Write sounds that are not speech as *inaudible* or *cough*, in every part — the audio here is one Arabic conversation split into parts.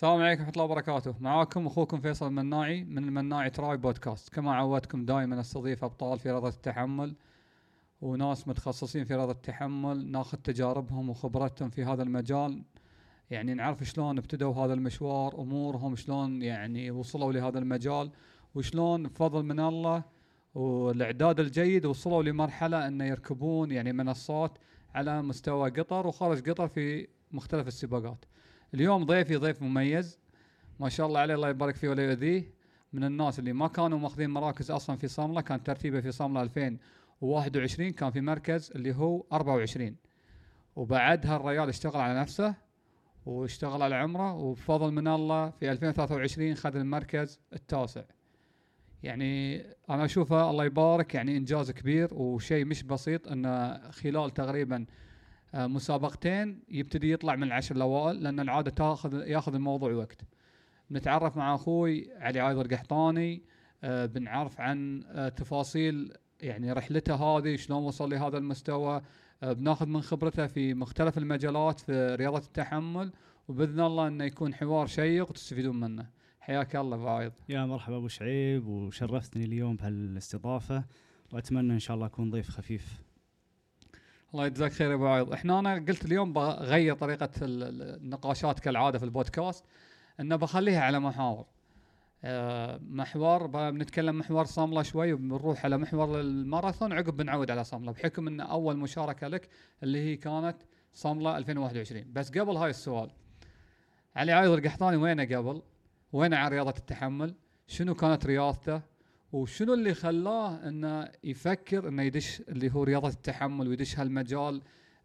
السلام عليكم ورحمة الله وبركاته، معاكم أخوكم فيصل المناعي من المناعي تراي بودكاست، كما عودتكم دائما أستضيف أبطال في رياضة التحمل وناس متخصصين في رياضة التحمل، ناخذ تجاربهم وخبرتهم في هذا المجال، يعني نعرف شلون ابتدوا هذا المشوار، أمورهم شلون يعني وصلوا لهذا المجال، وشلون بفضل من الله والإعداد الجيد وصلوا لمرحلة إنه يركبون يعني منصات على مستوى قطر وخارج قطر في مختلف السباقات. اليوم ضيفي ضيف مميز. ما شاء الله عليه الله يبارك فيه ولا يؤذيه. من الناس اللي ما كانوا ماخذين مراكز أصلا في صامله كان ترتيبه في صامله 2021 كان في مركز اللي هو 24 وبعدها الريال اشتغل على نفسه واشتغل على عمره وبفضل من الله في 2023 خذ المركز التاسع. يعني أنا أشوفه الله يبارك يعني إنجاز كبير وشيء مش بسيط إنه خلال تقريبا مسابقتين يبتدي يطلع من العشر الأوائل لأن العادة تاخذ ياخذ الموضوع وقت. نتعرف مع أخوي علي عايض القحطاني آه، بنعرف عن آه، تفاصيل يعني رحلته هذه شلون وصل لهذا المستوى بناخذ من خبرته في مختلف المجالات في رياضة التحمل وبإذن الله إنه يكون حوار شيق وتستفيدون منه. حياك الله أبو عايض. يا مرحبا أبو شعيب وشرفتني اليوم بهالاستضافة وأتمنى إن شاء الله أكون ضيف خفيف. الله يجزاك خير يا أبو عايض إحنا أنا قلت اليوم بغير طريقة النقاشات كالعادة في البودكاست إنه بخليها على محاور أه محور بنتكلم محور صاملة شوي وبنروح على محور الماراثون عقب بنعود على صاملة بحكم إن أول مشاركة لك اللي هي كانت صاملة 2021 بس قبل هاي السؤال علي عايض القحطاني وينه قبل؟ وينه على رياضة التحمل؟ شنو كانت رياضته؟ وشنو اللي خلاه إنه يفكر إنه يدش اللي هو رياضة التحمل ويدش هالمجال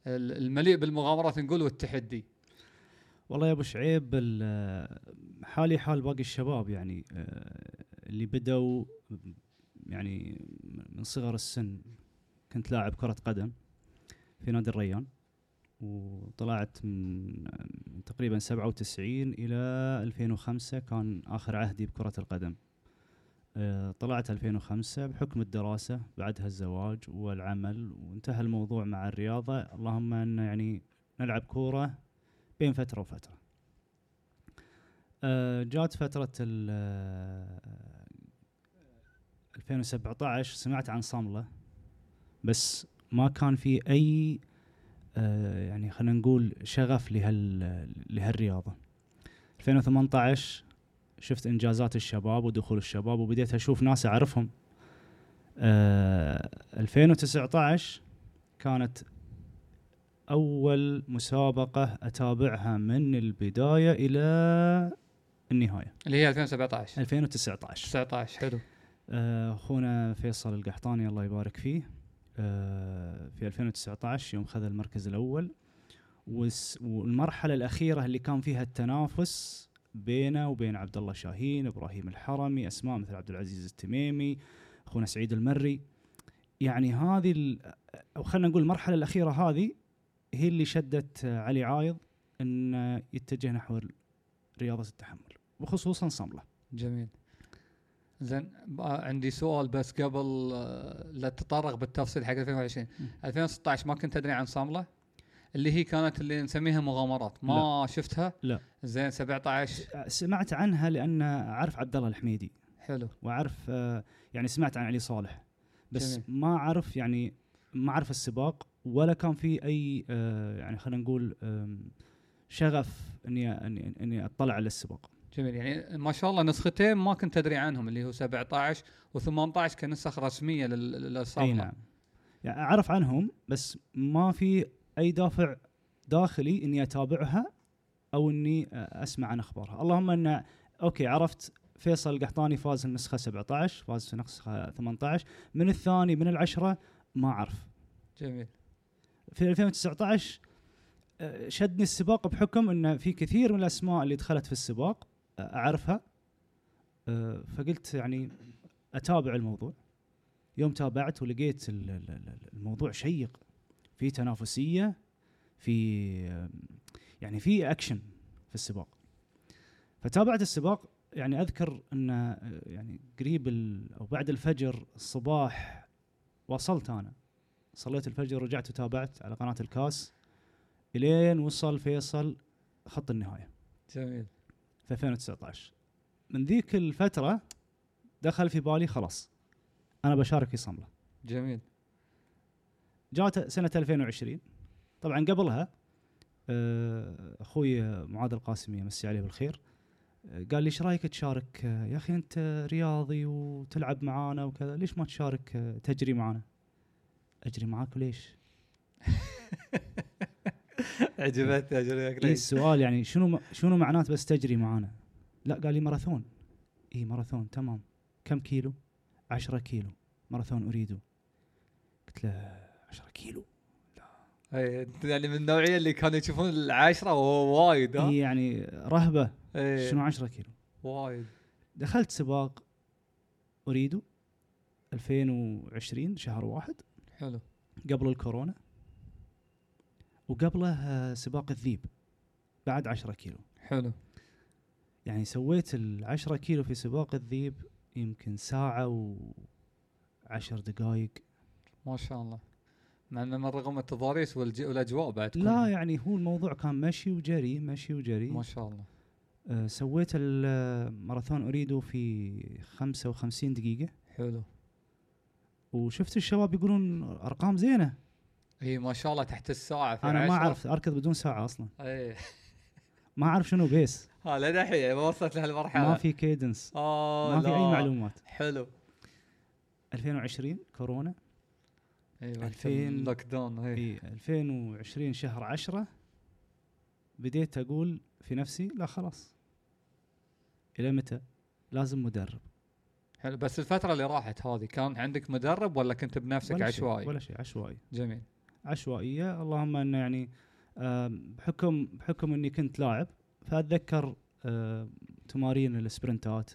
المليء بالمغامرات نقول والتحدي؟ والله يا أبو شعيب حالي حال باقي الشباب يعني آه، اللي بدوا يعني من صغر السن كنت لاعب كرة قدم في نادي الريان وطلعت من تقريبا 97 إلى 2005 كان آخر عهدي بكرة القدم. طلعت 2005 بحكم الدراسة بعدها الزواج والعمل وانتهى الموضوع مع الرياضة. اللهم أن يعني نلعب كورة بين فترة وفترة. آه، جات فترة ال 2017 آه، سمعت عن صملة بس ما كان في أي يعني خلينا نقول شغف لهال لهالرياضة. 2018 شفت إنجازات الشباب ودخول الشباب وبديت أشوف ناس أعرفهم. آه 2019 كانت أول مسابقة أتابعها من البداية إلى النهاية. اللي هي 2017 2019 19 حلو. آه، أخونا فيصل القحطاني الله يبارك فيه. آه في 2019 يوم خذ المركز الأول. والمرحلة الأخيرة اللي كان فيها التنافس بينه وبين عبد الله شاهين إبراهيم الحرمي أسماء مثل عبد العزيز التميمي أخونا سعيد المري. يعني هذه أو خلينا نقول المرحلة الأخيرة هذه هي اللي شدت علي عايض إن يتجه نحو رياضة التحمل وخصوصا صملة. جميل. زين عندي سؤال بس قبل آه، لا تطرق بالتفصيل حق 2020 2016 ما كنت تدري عن صامله؟ اللي هي كانت اللي نسميها مغامرات. ما لا. شفتها؟ لا. زين 17 سمعت عنها لأن أعرف عبد الله الحميدي. حلو. وأعرف آه يعني سمعت عن علي صالح. بس جميل. ما أعرف يعني ما أعرف السباق ولا كان في أي آه يعني خلينا نقول شغف إني إني إني أطلع على السباق. جميل. يعني ما شاء الله نسختين ما كنت تدري عنهم اللي هو 17 و18 كنسخ رسمية للصفحه أي نعم. يعني أعرف عنهم بس ما في أي دافع داخلي إني أتابعها أو إني أسمع عن أخبارها. اللهم إن أوكي عرفت فيصل القحطاني فاز النسخة 17 فاز في النسخة 18 من الثاني من العشرة ما أعرف. جميل. في 2019 آه، شدني السباق بحكم إن في كثير من الأسماء اللي دخلت في السباق آه، أعرفها. آه، فقلت يعني أتابع الموضوع. يوم تابعت ولقيت الموضوع شيق. في تنافسية في يعني في اكشن في السباق. فتابعت السباق يعني أذكر إن يعني قريب أو بعد الفجر الصباح وصلت أنا. صليت الفجر ورجعت وتابعت على قناة الكاس. إلين وصل فيصل خط النهاية. جميل. في 2019 من ذيك الفترة دخل في بالي خلاص أنا بشارك في صملة. جميل. جات سنة 2020 طبعا قبلها آه، أخوي معاذ القاسمي مسي عليه بالخير آه، قال لي إيش رأيك تشارك؟ آه، يا أخي أنت رياضي وتلعب معانا وكذا ليش ما تشارك؟ تجري معانا. أجري معاك ليش؟ *laughs* عجبتني اجريك إيه السؤال يعني شنو شنو معناته بس تجري معانا؟ لا قال لي ماراثون. اي ماراثون تمام. كم كيلو؟ 10 كيلو. ماراثون أريده. قلت له 10 كيلو. اي يعني من النوعية اللي كانوا يشوفون العشرة وهو وايد ها؟ هي يعني رهبة. إيه، شنو 10 كيلو؟ وايد. دخلت سباق اريدو 2020 شهر واحد. حلو. قبل الكورونا. وقبله آه، سباق الذيب بعد 10 كيلو. حلو. يعني سويت ال 10 كيلو في سباق الذيب يمكن ساعة و 10 دقائق ما شاء الله. مع انه رغم التضاريس. والأجواء بعد لا. يعني هو الموضوع كان مشي وجري مشي وجري. ما شاء الله. آه سويت الماراثون Ooredoo في 55 دقيقة. حلو. وشفت الشباب يقولون أرقام زينة. إي ما شاء الله تحت الساعة في أنا ما. أعرف أركض بدون ساعة أصلا. إي. ما أعرف شنو pace. ها لدحين ما وصلت لهالمرحلة. ما في cadence آه ما في لا. اي معلومات. حلو. 2020 كورونا. اي وقت 2000 ال lockdown إي في 2020 شهر 10 بديت أقول في نفسي لا خلاص. إلى متى؟ لازم مدرب. حلو بس الفترة اللي راحت هذه كان عندك مدرب ولا كنت بنفسك ولا شيء عشوائي؟ ولا شيء عشوائي. جميل. عشوائية اللهم انه يعني بحكم بحكم إني كنت لاعب فأتذكر تمارين السبرنتات.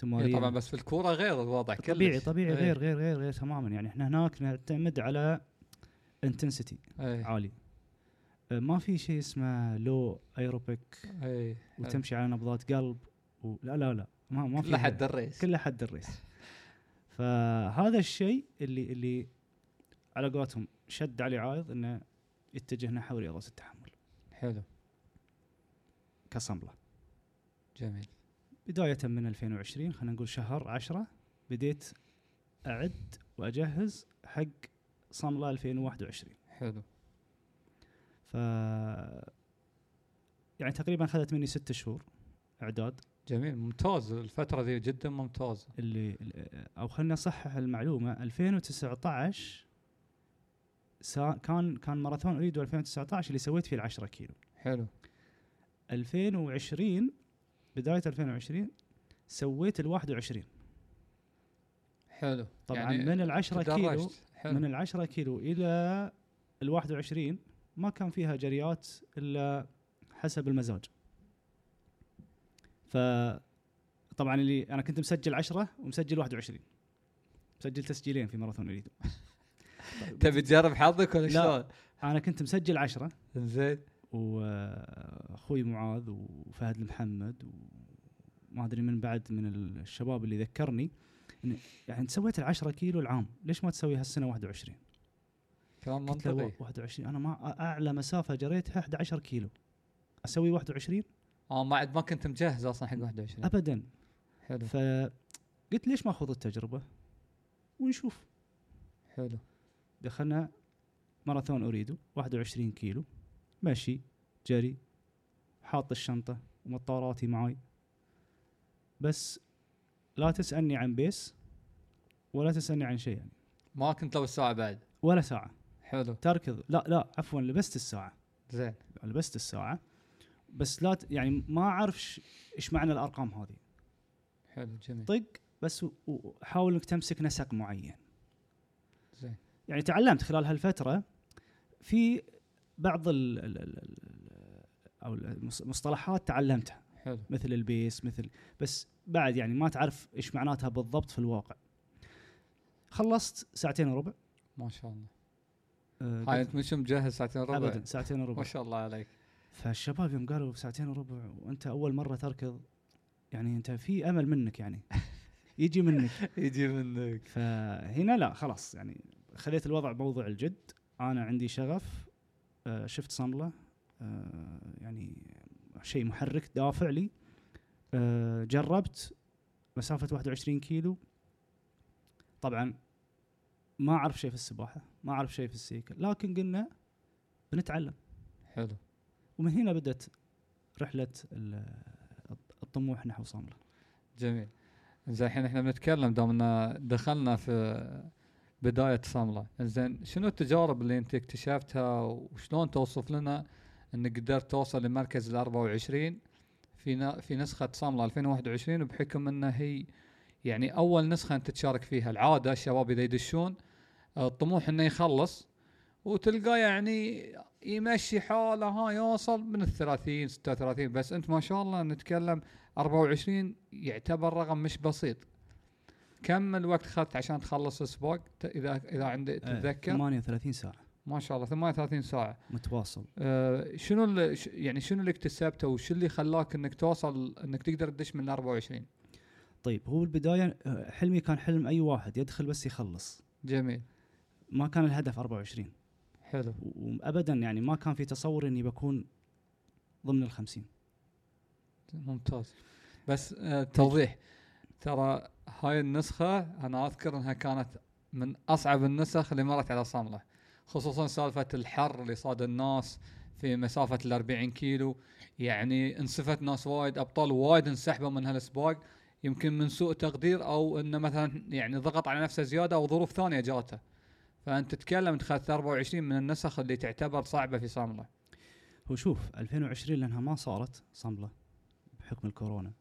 تمارين. طبعا بس في الكورة غير الوضع كلش. طبيعي طبيعي إيه. غير غير غير غير تماما. يعني إحنا هناك نعتمد على intensity عالي. آه، ما في شيء اسمه low aerobic اي وتمشي على نبضات قلب و... لا لا لا. ما ما في كل حد ال race. كل حد ال race. فهذا الشيء اللي اللي على قولتهم شد علي عايض إنه يتجه نحو رياضة التحمل. حلو. كصملة. جميل. بداية من 2020 خلينا نقول شهر 10 بديت أعد وأجهز حق صملة 2021 حلو. ف يعني تقريبا أخذت مني ست شهور إعداد. جميل ممتاز. الفترة ذي جدا ممتازه اللي أو خلينا نصحح المعلومة 2019 سا كان كان ماراثون Ooredoo 2019 اللي سويت فيه ال 10 كيلو. حلو. 2020 بداية 2020 سويت ال 21 حلو. طبعا يعني من ال 10 كيلو. حلو. من ال 10 كيلو إلى ال 21 ما كان فيها جريات إلا حسب المزاج. ف طبعا اللي أنا كنت مسجل 10 ومسجل 21 مسجل تسجيلين في ماراثون اريدو *laughs* تبي تجرب حظك ولا لا. شلون؟ أنا كنت مسجل 10 زين. وأخوي معاذ وفهد المحمد وما أدري من بعد من الشباب اللي ذكرني. إن يعني أنت سويت ال 10 كيلو العام ليش ما تسوي هالسنه 21 كلام منطقي. 21 أنا ما أعلى مسافة جريتها 11 كيلو. أسوي 21 آه ما عاد ما كنت مجهز أصلا حق 21 ابدا. حلو. فقلت ليش ما اخذ التجربة؟ ونشوف. حلو. دخلنا ماراثون Ooredoo 21 كيلو. مشي جري حاط الشنطة ومطاراتي معاي. بس لا تسألني عن pace ولا تسألني عن شيء يعني. ما كنت لو الساعة بعد؟ ولا ساعة. حلو. تركض. لا لا عفوا لبست الساعة. زين. لبست الساعة. بس لا ت... يعني ما أعرف إيش معنى الأرقام هذه. حلو جميل. طق بس وحاول إنك تمسك نسق معين. زين. يعني تعلمت خلال هالفترة في بعض ال ال أو المص- المصطلحات تعلمتها. حلو. مثل البيس مثل بس بعد يعني ما تعرف إيش معناتها بالضبط في الواقع. خلصت ساعتين وربع. ما شاء الله. آه، هاي أنت مش مجهز ساعتين ربع ابدا ساعتين وربع. ما شاء الله عليك. فالشباب يوم قالوا ساعتين وربع وأنت أول مرة تركض يعني أنت في أمل منك يعني. *laughs* يجي منك. يجي منك. فهنا لا خلاص يعني خليت الوضع بموضوع الجد. أنا عندي شغف. شفت صمله آه، يعني شيء محرك دافع لي. آه، جربت مسافة 21 كيلو. طبعا ما أعرف شيء في السباحة ما أعرف شيء في السيكل لكن قلنا بنتعلم. حلو. ومن هنا بدأت رحلة ال- الطموح نحو صامله جميل. زين الحين إحنا بنتكلم دام دخلنا في بداية صملة. زين شنو التجارب اللي انت اكتشفتها وشلون توصف لنا انك قدرت توصل لمركز ال 24 في في نسخة صملة 2021 بحكم انها هي يعني أول نسخة انت تشارك فيها. العادة الشباب إذا يدشون الطموح انه يخلص وتلقاه يعني يمشي حاله ها يوصل من ال 30 36 بس انت ما شاء الله نتكلم 24 يعتبر رقم مش بسيط. كم الوقت اخذت عشان تخلص السباق اذا إذا عندك آه، تتذكر؟ 38 ساعة. ما شاء الله 38 ساعة. متواصل. أه شنو يعني شنو اللي اكتسبته وشو اللي خلاك إنك توصل إنك تقدر تدش من ال 24 طيب هو البدايه آه، حلمي كان حلم أي واحد يدخل بس يخلص. جميل. ما كان الهدف 24 حلو. وابدا يعني ما كان في تصور إني بكون ضمن ال 50 ممتاز. بس أه توضيح. ترى هاي النسخة أنا أذكر أنها كانت من أصعب النسخ اللي مرت على صملة خصوصا سالفة الحر اللي صاد الناس في مسافة ال 40 كيلو. يعني انسفت ناس وايد أبطال وايد انسحبوا من هالسباق. يمكن من سوء تقدير أو إنه مثلا يعني ضغط على نفسه زيادة أو ظروف ثانية جاته. فأنت تتكلم أخذت 24 من النسخ اللي تعتبر صعبة في صملة هو شوف 2020 لأنها ما صارت صمله بحكم الكورونا.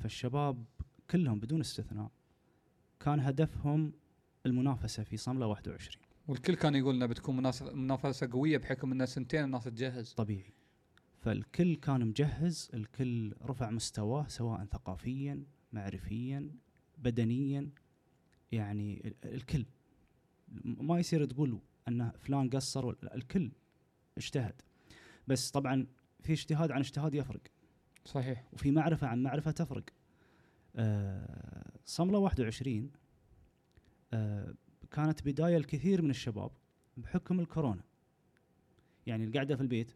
فالشباب كلهم بدون استثناء كان هدفهم المنافسة في صملة 21 والكل كان يقول إنها بتكون منافسة قوية بحكم انها سنتين الناس تجهز. طبيعي. فالكل كان مجهز الكل رفع مستواه سواء ثقافيا معرفيا بدنيا يعني ال- الكل. ما يصير تقول أن فلان قصر الكل اجتهد. بس طبعا في اجتهاد عن اجتهاد يفرق. صحيح. وفي معرفة عن معرفة تفرق. صملة 21 آه كانت بداية الكثير من الشباب بحكم الكورونا. يعني القعدة في البيت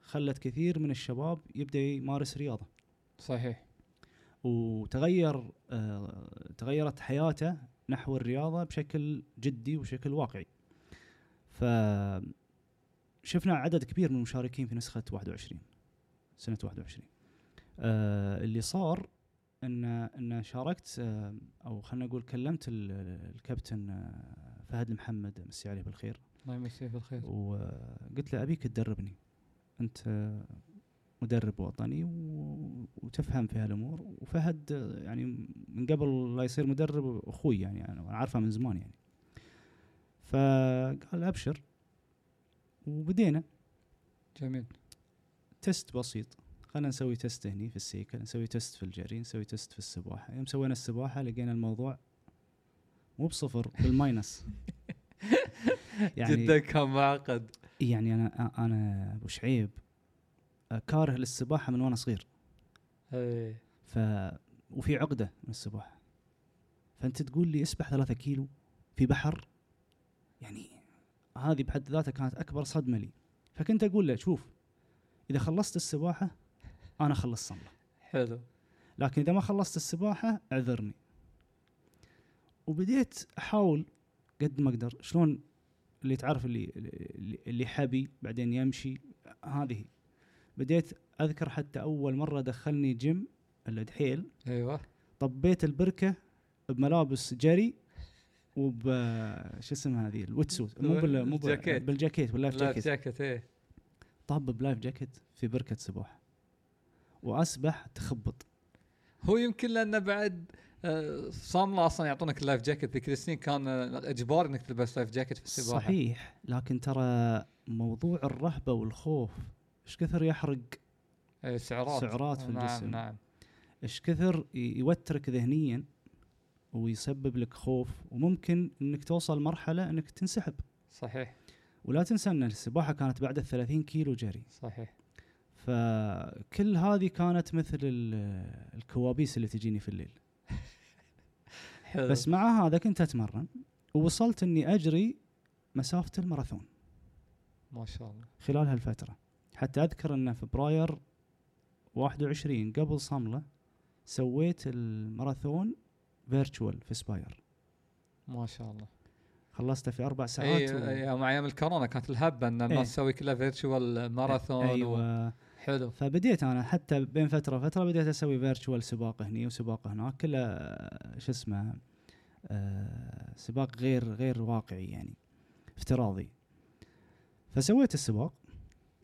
خلت كثير من الشباب يبدأ يمارس رياضة. صحيح. وتغير آه تغيرت حياته نحو الرياضة بشكل جدي وبشكل واقعي. ف شفنا عدد كبير من المشاركين في نسخة 21 سنة 21 آه اللي صار إن إن شاركت آه أو خلينا نقول كلمت ال- الكابتن آه فهد المحمد مسي عليه بالخير. الله يمسيه بالخير. وقلت له أبيك تدربني. أنت آه، مدرب وطني وتفهم في هالأمور. وفهد آه، يعني من قبل لا يصير مدرب أخوي يعني أنا عارفه من زمان يعني. فقال أبشر. وبدينا. جميل. test بسيط. خلينا نسوي test هني في ال cycle نسوي test في الجري نسوي test في السباحة. يوم سوينا السباحة لقينا الموضوع مو بصفر بال minus. *laughs* جدا كان معقد. يعني أنا أنا أبو شعيب كاره للسباحة من وأنا صغير. إيه. ف وفي عقدة من السباحة. فأنت تقول لي اسبح ثلاثة كيلو في بحر؟ يعني هذه بحد ذاتها كانت أكبر صدمة لي. فكنت أقول له شوف إذا خلصت السباحة أنا خلص صمله حلو. لكن إذا ما خلصت السباحة اعذرني. وبديت أحاول قد ما أقدر. شلون اللي تعرف اللي اللي, حبي بعدين يمشي هذه. بديت أذكر حتى أول مرة دخلني جيم الدحيل أيوه. طبيت البركة بملابس جري وب شو اسمها هذه؟ ال wetsuit مو بال مو بال- الجاكيت. بالجاكيت بال life life jacket. جاكيت إيه. طاب ب life jacket في بركة سباحة. واسبح تخبط. هو يمكن لأنه بعد آه، صملة أصلا يعطونك ال life jacket ذيك السنين كان آه، اجباري إنك تلبس life jacket في السباحة. صحيح لكن ترى موضوع الرهبة والخوف إيش كثر يحرق إيه سعرات. سعرات في نعم الجسم. نعم. إيش كثر يوترك ذهنيا ويسبب لك خوف وممكن إنك توصل مرحلة إنك تنسحب. صحيح. ولا تنسى إن السباحة كانت بعد ال 30 كيلو جري. صحيح. فكل هذه كانت مثل ال- الكوابيس اللي تجيني في الليل. *laughs* حلو. بس مع هذا كنت أتمرن ووصلت إني أجري مسافة الماراثون. ما شاء الله. خلال هالفترة. حتى أذكر إن فبراير 21 قبل صملة سويت الماراثون virtual في أسباير. ما شاء الله. خلصته في أربع ساعات اي و... اي مع أيام الكورونا كانت الهبة إن الناس إيه. تسوي كلها virtual marathon و... حلو. فبديت أنا حتى بين فترة وفترة بديت أسوي virtual سباق هني وسباق هناك كله شو اسمه آه، سباق غير غير واقعي يعني افتراضي. فسويت السباق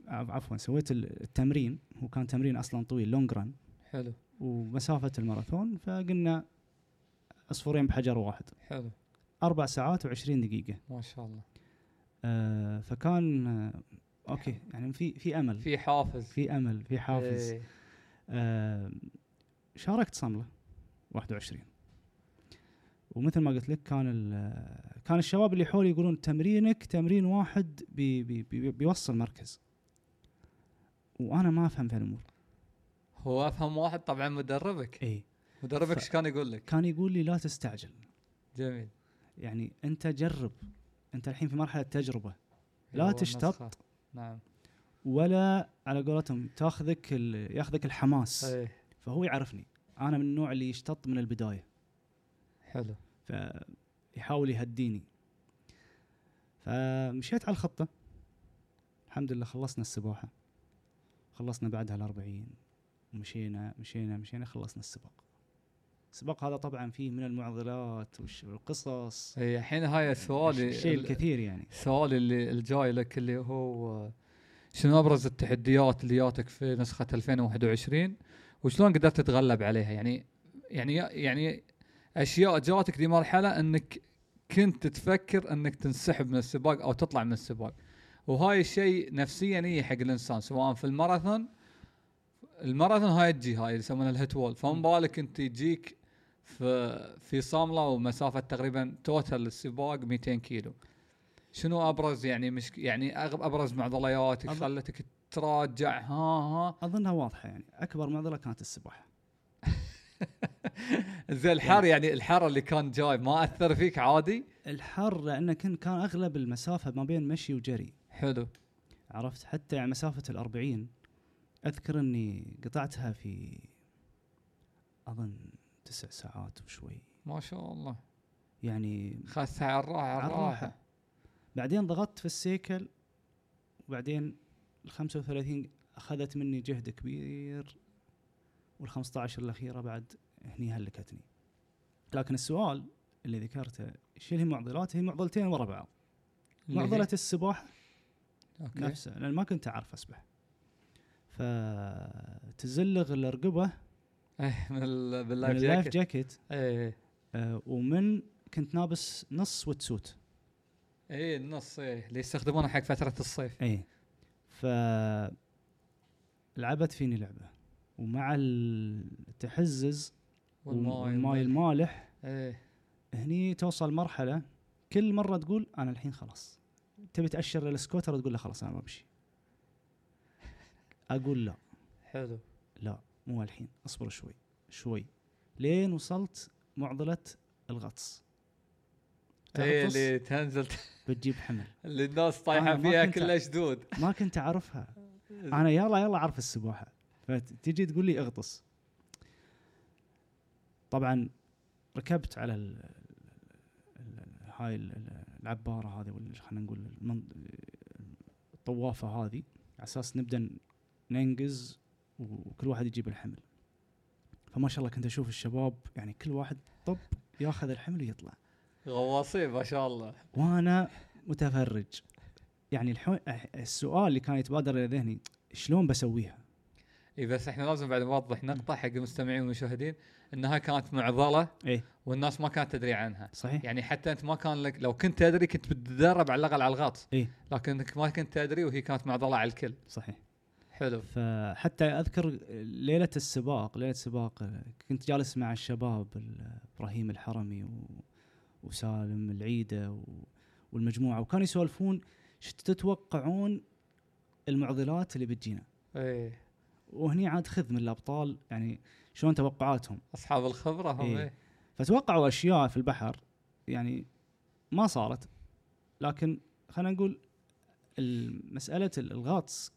عف- عفوا سويت ال- التمرين هو كان تمرين أصلا طويل long run حلو. ومسافة الماراثون فقلنا عصفورين بحجر واحد. حلو. أربع ساعات و20 دقيقة. ما شاء الله. آه، فكان okay يعني. في في أمل. في حافز. في أمل في حافز. إيه. آه، شاركت صملة 21 ومثل ما قلت لك كان كان الشباب اللي حولي يقولون تمرينك تمرين واحد بي بي بي بيوصل مركز. وأنا ما أفهم في الأمور هو أفهم واحد طبعا مدربك. إي. مدربك ف- إيش كان يقول لك؟ كان يقول لي لا تستعجل. جميل. يعني أنت جرب. أنت الحين في مرحلة تجربة. لا هو تشتت. نعم. ولا على قولتهم تاخذك ياخذك الحماس. إيه. فهو يعرفني. أنا من النوع اللي يشتط من البداية. حلو. فيحاول يهديني. فمشيت على الخطة. الحمد لله خلصنا السباحة. خلصنا بعدها الأربعين. ومشينا مشينا مشينا خلصنا السباق. السباق هذا طبعا فيه من المعضلات والقصص. إيه الحين هاي سؤالي الشيء ال- الكثير يعني. السؤال اللي الجاي لك اللي هو شنو أبرز التحديات اللي جاتك في نسخة 2021 وشلون قدرت تتغلب عليها؟ يعني يعني يعني أشياء جاتك دي مرحلة إنك كنت تفكر إنك تنسحب من السباق أو تطلع من السباق. وهاي الشيء نفسيا يجي حق الإنسان سواء في الماراثون الماراثون هاي تجي هاي اللي يسمونها ال hit wall. فما بالك أنت يجيك في في صامله ومسافة تقريبا total السباق 200 كيلو. شنو أبرز يعني مش يعني أبرز معضلياتك أظن- خلتك تراجع. ها ها. أظنها واضحة يعني. أكبر معضلة كانت السباحة. *laughs* زين الحر يعني الحر اللي كان جاي ما أثر فيك عادي؟ الحر لأنه كان كان أغلب المسافة ما بين مشي وجري. حلو. عرفت؟ حتى يعني مسافة الأربعين أذكر أني قطعتها في أظن تسع ساعات وشوي. ما شاء الله. يعني خذتها على الراحة على الراحة. الراحة. بعدين ضغطت في السيكل وبعدين ال 35 أخذت مني جهد كبير وال 15 الأخيرة بعد هني هلكتني. لكن السؤال اللي ذكرته إيش هي المعضلات؟ هي معضلتين ورا بعض. معضلة السباحه أوكي. نفسها لأن ما كنت أعرف أسبح. فتزلغ الرقبه *laughs* من ال- من باللايف اللايف جاكيت. جاكيت. إيه آه، ومن كنت لابس نص wetsuit إيه النص إيه اللي يستخدمونه حق فترة الصيف. إيه. ف لعبت فيني لعبة. ومع التحزز والماي المالح. إيه. هني توصل مرحلة كل مرة تقول أنا الحين خلاص. تبي تأشر للسكوتر تقول له خلاص أنا بمشي. *laughs* أقول لا. حلو. لا. مو الحين أصبر شوي شوي. لين وصلت معضلة الغطس. إيه تغطس اللي تنزل بتجيب حمل. *laughs* اللي الناس طايحة فيها كلها شدود ما كنت أعرفها. *laughs* أنا يلا يلا أعرف السباحة. فتجي تقول لي اغطس. طبعا ركبت على ال هاي ال- ال- العبارة هذه ولا خلينا نقول الطوافة هذه على أساس نبدأ ننقز وكل واحد يجيب الحمل. فما شاء الله كنت أشوف الشباب يعني كل واحد طب ياخذ الحمل ويطلع. غواصين ما شاء الله. وأنا متفرج. يعني الحو... السؤال اللي كان يتبادر إلى ذهني شلون بسويها؟ اي بس إحنا لازم بعد نوضح نقطة حق المستمعين والمشاهدين إنها كانت معضلة إيه. والناس ما كانت تدري عنها. صحيح؟ يعني حتى أنت ما كان لك لو كنت تدري كنت بتتدرب على الأقل على الغطس إيه. لكنك ما كنت تدري وهي كانت معضلة على الكل. صحيح. حلو. فحتى أذكر ليلة السباق ليلة السباق كنت جالس مع الشباب ال- إبراهيم الحرمي و... وسالم العيدة و... والمجموعة وكانوا يسولفون إيش تتوقعون المعضلات اللي بتجينا. إيه. وهني عاد خذ من الأبطال يعني شلون توقعاتهم. أصحاب الخبرة هم إيه. إيه, فتوقعوا أشياء في البحر يعني ما صارت. لكن خلينا نقول ال- مسألة ال- الغطس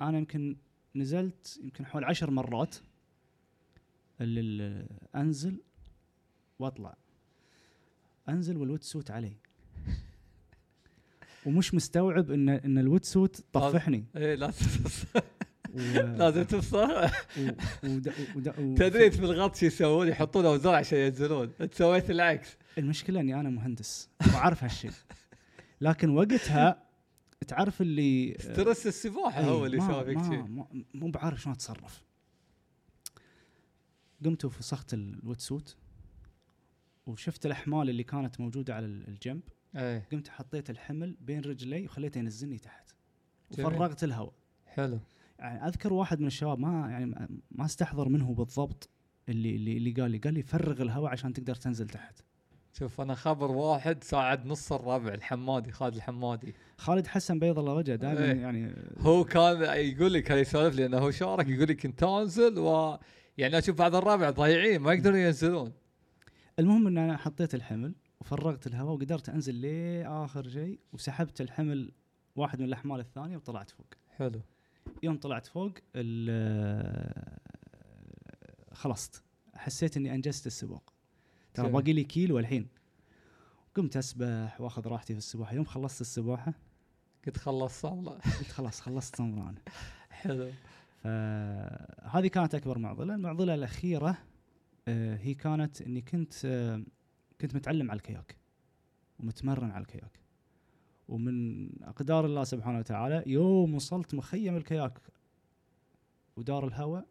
أنا يمكن نزلت يمكن حول عشر مرات اللي ال- أنزل وأطلع. أنزل وال wetsuit علي. *laughs* ومش مستوعب ان إن ال wetsuit طفحني. إيه لازم و... *laughs* لازم تفصل. تدري في الغطس شو يسوون يحطون اوزار عشان ينزلون. أنت سويت العكس. المشكلة إني أنا مهندس وعارف هالشيء لكن وقتها تعرف اللي stress السباحة هو اللي يسوي فيك شيء مو بعارف شلون أتصرف. قمت وفسخت ال wetsuit وشفت الأحمال اللي كانت موجودة على ال- الجنب. إيه. قمت حطيت الحمل بين رجلي وخليته ينزلني تحت. وفرغت الهواء. حلو. يعني أذكر واحد من الشباب ما يعني ما- ما استحضر منه بالضبط اللي اللي اللي قال لي. قال لي فرغ الهواء عشان تقدر تنزل تحت. شوف أنا خبر واحد ساعد نص الربع الحمادي خالد الحمادي. خالد حسن بيض الله وجهه دائما إيه. يعني هو كان يقول لي كان يسولف لي؟ انه هو شارك يقول لي كنت انزل و يعني أشوف بعض الربع ضايعين ما يقدرون ينزلون. المهم إن أنا حطيت الحمل وفرغت الهواء وقدرت أنزل لآخر شيء وسحبت الحمل واحد من الأحمال الثانية وطلعت فوق. حلو. يوم طلعت فوق خلصت. حسيت إني أنجزت السباق. ترى. باقي لي كيلو الحين. قمت أسبح وأخذ راحتي في السباحة. يوم خلصت السباحة قلت خلص صامله قلت خلاص خلصت صمران *laughs* حلو. فهذه كانت أكبر معضلة. المعضلة الأخيرة آه، هي كانت إني كنت آه، كنت متعلم على الكياك ومتمرن على الكياك. ومن أقدار الله سبحانه وتعالى يوم وصلت مخيم الكياك ودار الهواء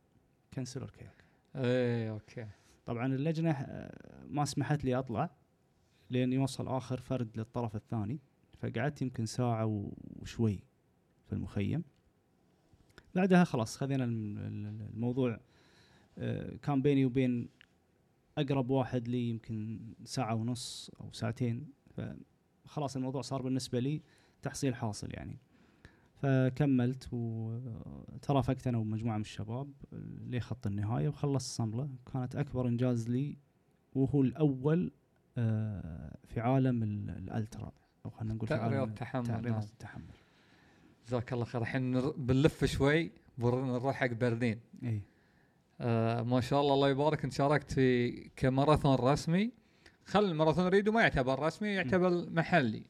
كنسلوا الكياك. إيه أوكي. طبعا اللجنة آه، ما سمحت لي أطلع لين يوصل آخر فرد للطرف الثاني فقعدت يمكن ساعة وشوي في المخيم. بعدها خلاص خذينا الم- ال- الموضوع آه، كان بيني وبين أقرب واحد لي يمكن ساعة ونص أو ساعتين فخلاص الموضوع صار بالنسبة لي تحصيل حاصل يعني. فكملت وترافقت أنا ومجموعة من الشباب لخط النهاية وخلصت صمله كانت أكبر إنجاز لي وهو الأول آه، في عالم ال- الألترا. أو خلينا نقول في عالم تحمل رياضه نعم. التحمل. جزاك الله خير. الحين بنلف شوي بنروح حق برلين. إي. آه ما شاء الله الله يبارك. انت شاركت في كماراثون رسمي. خل الماراثون اللي دوم ما يعتبر رسمي يعتبر محلي.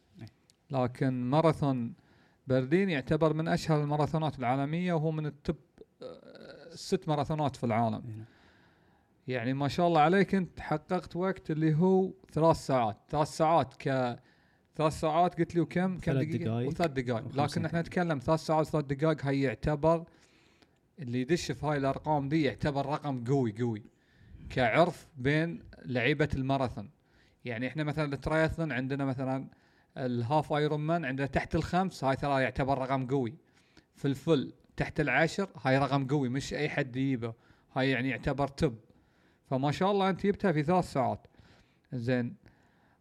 لكن ماراثون برلين يعتبر من أشهر الماراثونات العالمية وهو من ال top آه، ست ماراثونات في العالم. إي نعم. يعني ما شاء الله عليك أنت حققت وقت اللي هو ثلاث ساعات. ثلاث ساعات ك ثلاث ساعات قلت لي وكم كم دقيقة؟ دقايق. وثلاث دقائق لكن إحنا. نتكلم ثلاث ساعات ثلاث دقائق هي يعتبر اللي يدش في هاي الأرقام دي يعتبر رقم قوي قوي. كعرف بين لعيبة الماراثون. يعني إحنا مثلا الترايثلون عندنا مثلا ال half Ironman عندنا تحت الخمس هاي ترى يعتبر رقم قوي. في ال full تحت العشر هاي رقم قوي مش أي حد يجيبه. هاي يعني يعتبر top فما شاء الله أنت جبتها في ثلاث ساعات. زين.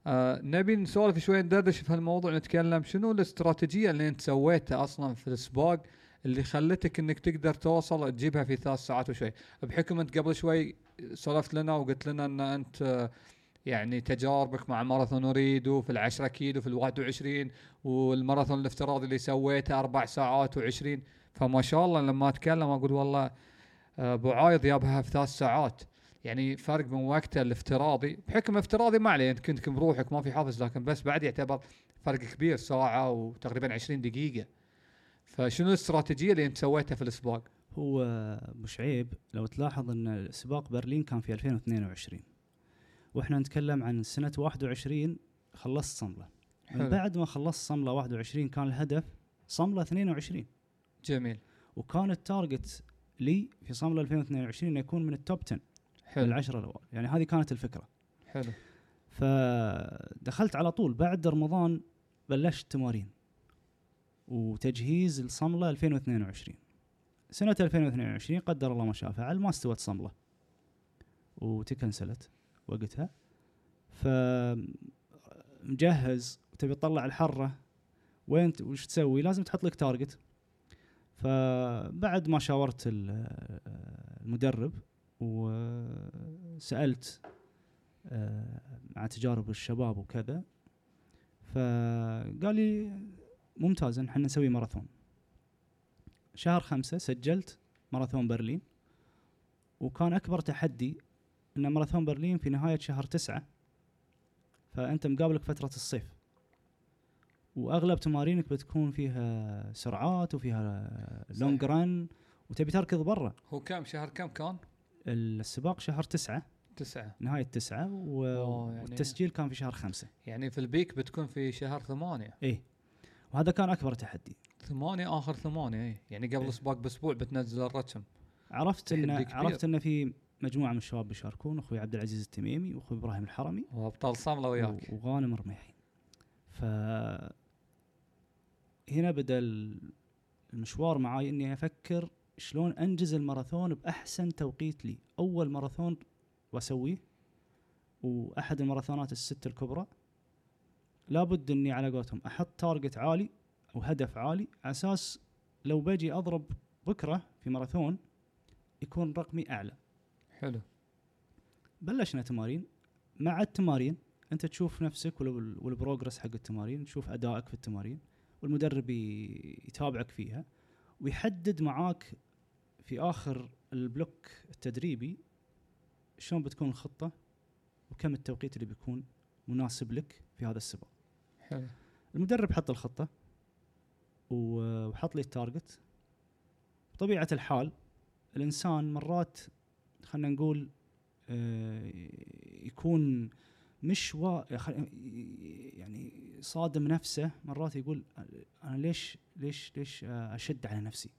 آه نبي نسولف شوي ندردش في هالموضوع نتكلم شنو الاستراتيجية اللي أنت سويتها أصلا في السباق اللي خلتك إنك تقدر توصل تجيبها في ثلاث ساعات وشوي. بحكم أنت قبل شوي سولفت لنا وقلت لنا إن أنت يعني تجاربك مع ماراثون اريدو في العشرة كيلو في الواحد وعشرين والماراثون الافتراضي اللي سويته أربع ساعات وعشرين. فما شاء الله لما أتكلم أقول والله آه، أبو عايض جابها في ثلاث ساعات. يعني فرق من وقته الافتراضي. بحكم افتراضي ما عليه انت كنت بروحك ما في حافز لكن بس بعد يعتبر فرق كبير ساعة وتقريبا 20 دقيقة. فشنو الاستراتيجية اللي أنت سويتها في السباق؟ هو مش عيب لو تلاحظ إن سباق برلين كان في 2022 وإحنا نتكلم عن سنة 21 خلصت صملة. من حلو. بعد ما خلصت صملة 21 كان الهدف صملة 22 جميل. وكان ال target لي في صملة 2022 إنه يكون من ال top 10 من حلو. العشره الأوائل. يعني هذه كانت الفكرة. حلو. فدخلت على طول. بعد رمضان بلشت تمارين وتجهيز الصملة 2022 سنة 2022 قدر الله ما شاء فعل ما استوت صملة. وتكنسلت. وقتها. ف مجهز وتبي تطلع الحرة وين وش تسوي؟ لازم تحط لك تارجت فبعد ما شاورت ال- المدرب وسألت آه، مع تجارب الشباب وكذا فقال لي ممتاز إحنا نسوي ماراثون. شهر خمسة سجلت ماراثون برلين وكان أكبر تحدي ان ماراثون برلين في نهاية شهر تسعة فأنت مقابلك فترة الصيف. وأغلب تمارينك بتكون فيها سرعات وفيها لونج ران وتبي تركض برا. هو كم؟ شهر كم كان؟ السباق شهر تسعة. تسعة. نهاية تسعة و... يعني- والتسجيل كان في شهر خمسة. يعني في البيك بتكون في شهر ثمانية. إيه. وهذا كان أكبر تحدي. ثمانية آخر ثمانية إيه. يعني قبل إيه. السباق بأسبوع بتنزل الرقم عرفت كبير. عرفت إن في مجموعة من الشباب بيشاركون أخوي عبد العزيز التميمي وأخوي إبراهيم الحرمي وأبطال صاملة وياك. وغانم الرميحي ف هنا بدأ ال- المشوار معاي إني أفكر شلون أنجز الماراثون بأحسن توقيت لي. أول ماراثون وأسويه وأحد الماراثونات الست الكبرى. لابد إني على قولتهم أحط target عالي أو هدف عالي على أساس لو بجي أضرب بكرة في ماراثون يكون رقمي أعلى. حلو. بلشنا تمارين. مع التمارين انت تشوف نفسك وال- وال progress حق التمارين تشوف أدائك في التمارين والمدرب يتابعك فيها ويحدد معاك في آخر ال block التدريبي شلون بتكون الخطة وكم التوقيت اللي بيكون مناسب لك في هذا السباق. حلو. المدرب حط الخطة وحط لي ال target. بطبيعة الحال الإنسان مرات خلينا نقول آه، يكون مش وا يعني صادم نفسه مرات يقول أنا ليش ليش ليش أشد على نفسي؟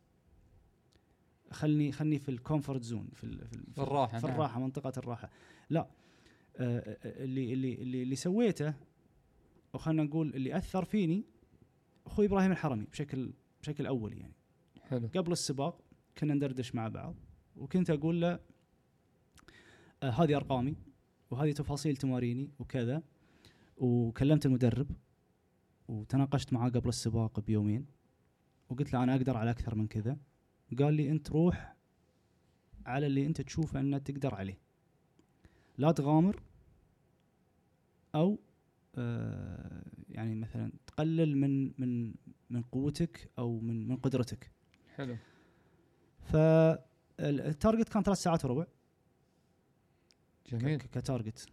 خلني خلني في ال comfort zone في ال- في, ال- في الراحة في نعم. الراحة منطقة الراحة. لا آه، آه، اللي اللي اللي, اللي سويته وخلنا نقول اللي أثر فيني أخوي إبراهيم الحرمي بشكل بشكل أولي يعني. حلو. قبل السباق كنا ندردش مع بعض وكنت أقول له آه هذه أرقامي وهذه تفاصيل تماريني وكذا. وكلمت المدرب وتناقشت معاه قبل السباق بيومين. وقلت له أنا أقدر على أكثر من كذا. قال لي أنت روح على اللي أنت تشوفه انك تقدر عليه. لا تغامر أو آه يعني مثلا تقلل من من من قوتك أو من من قدرتك. حلو. فال target كان ثلاث ساعات وربع. جميل. ك target.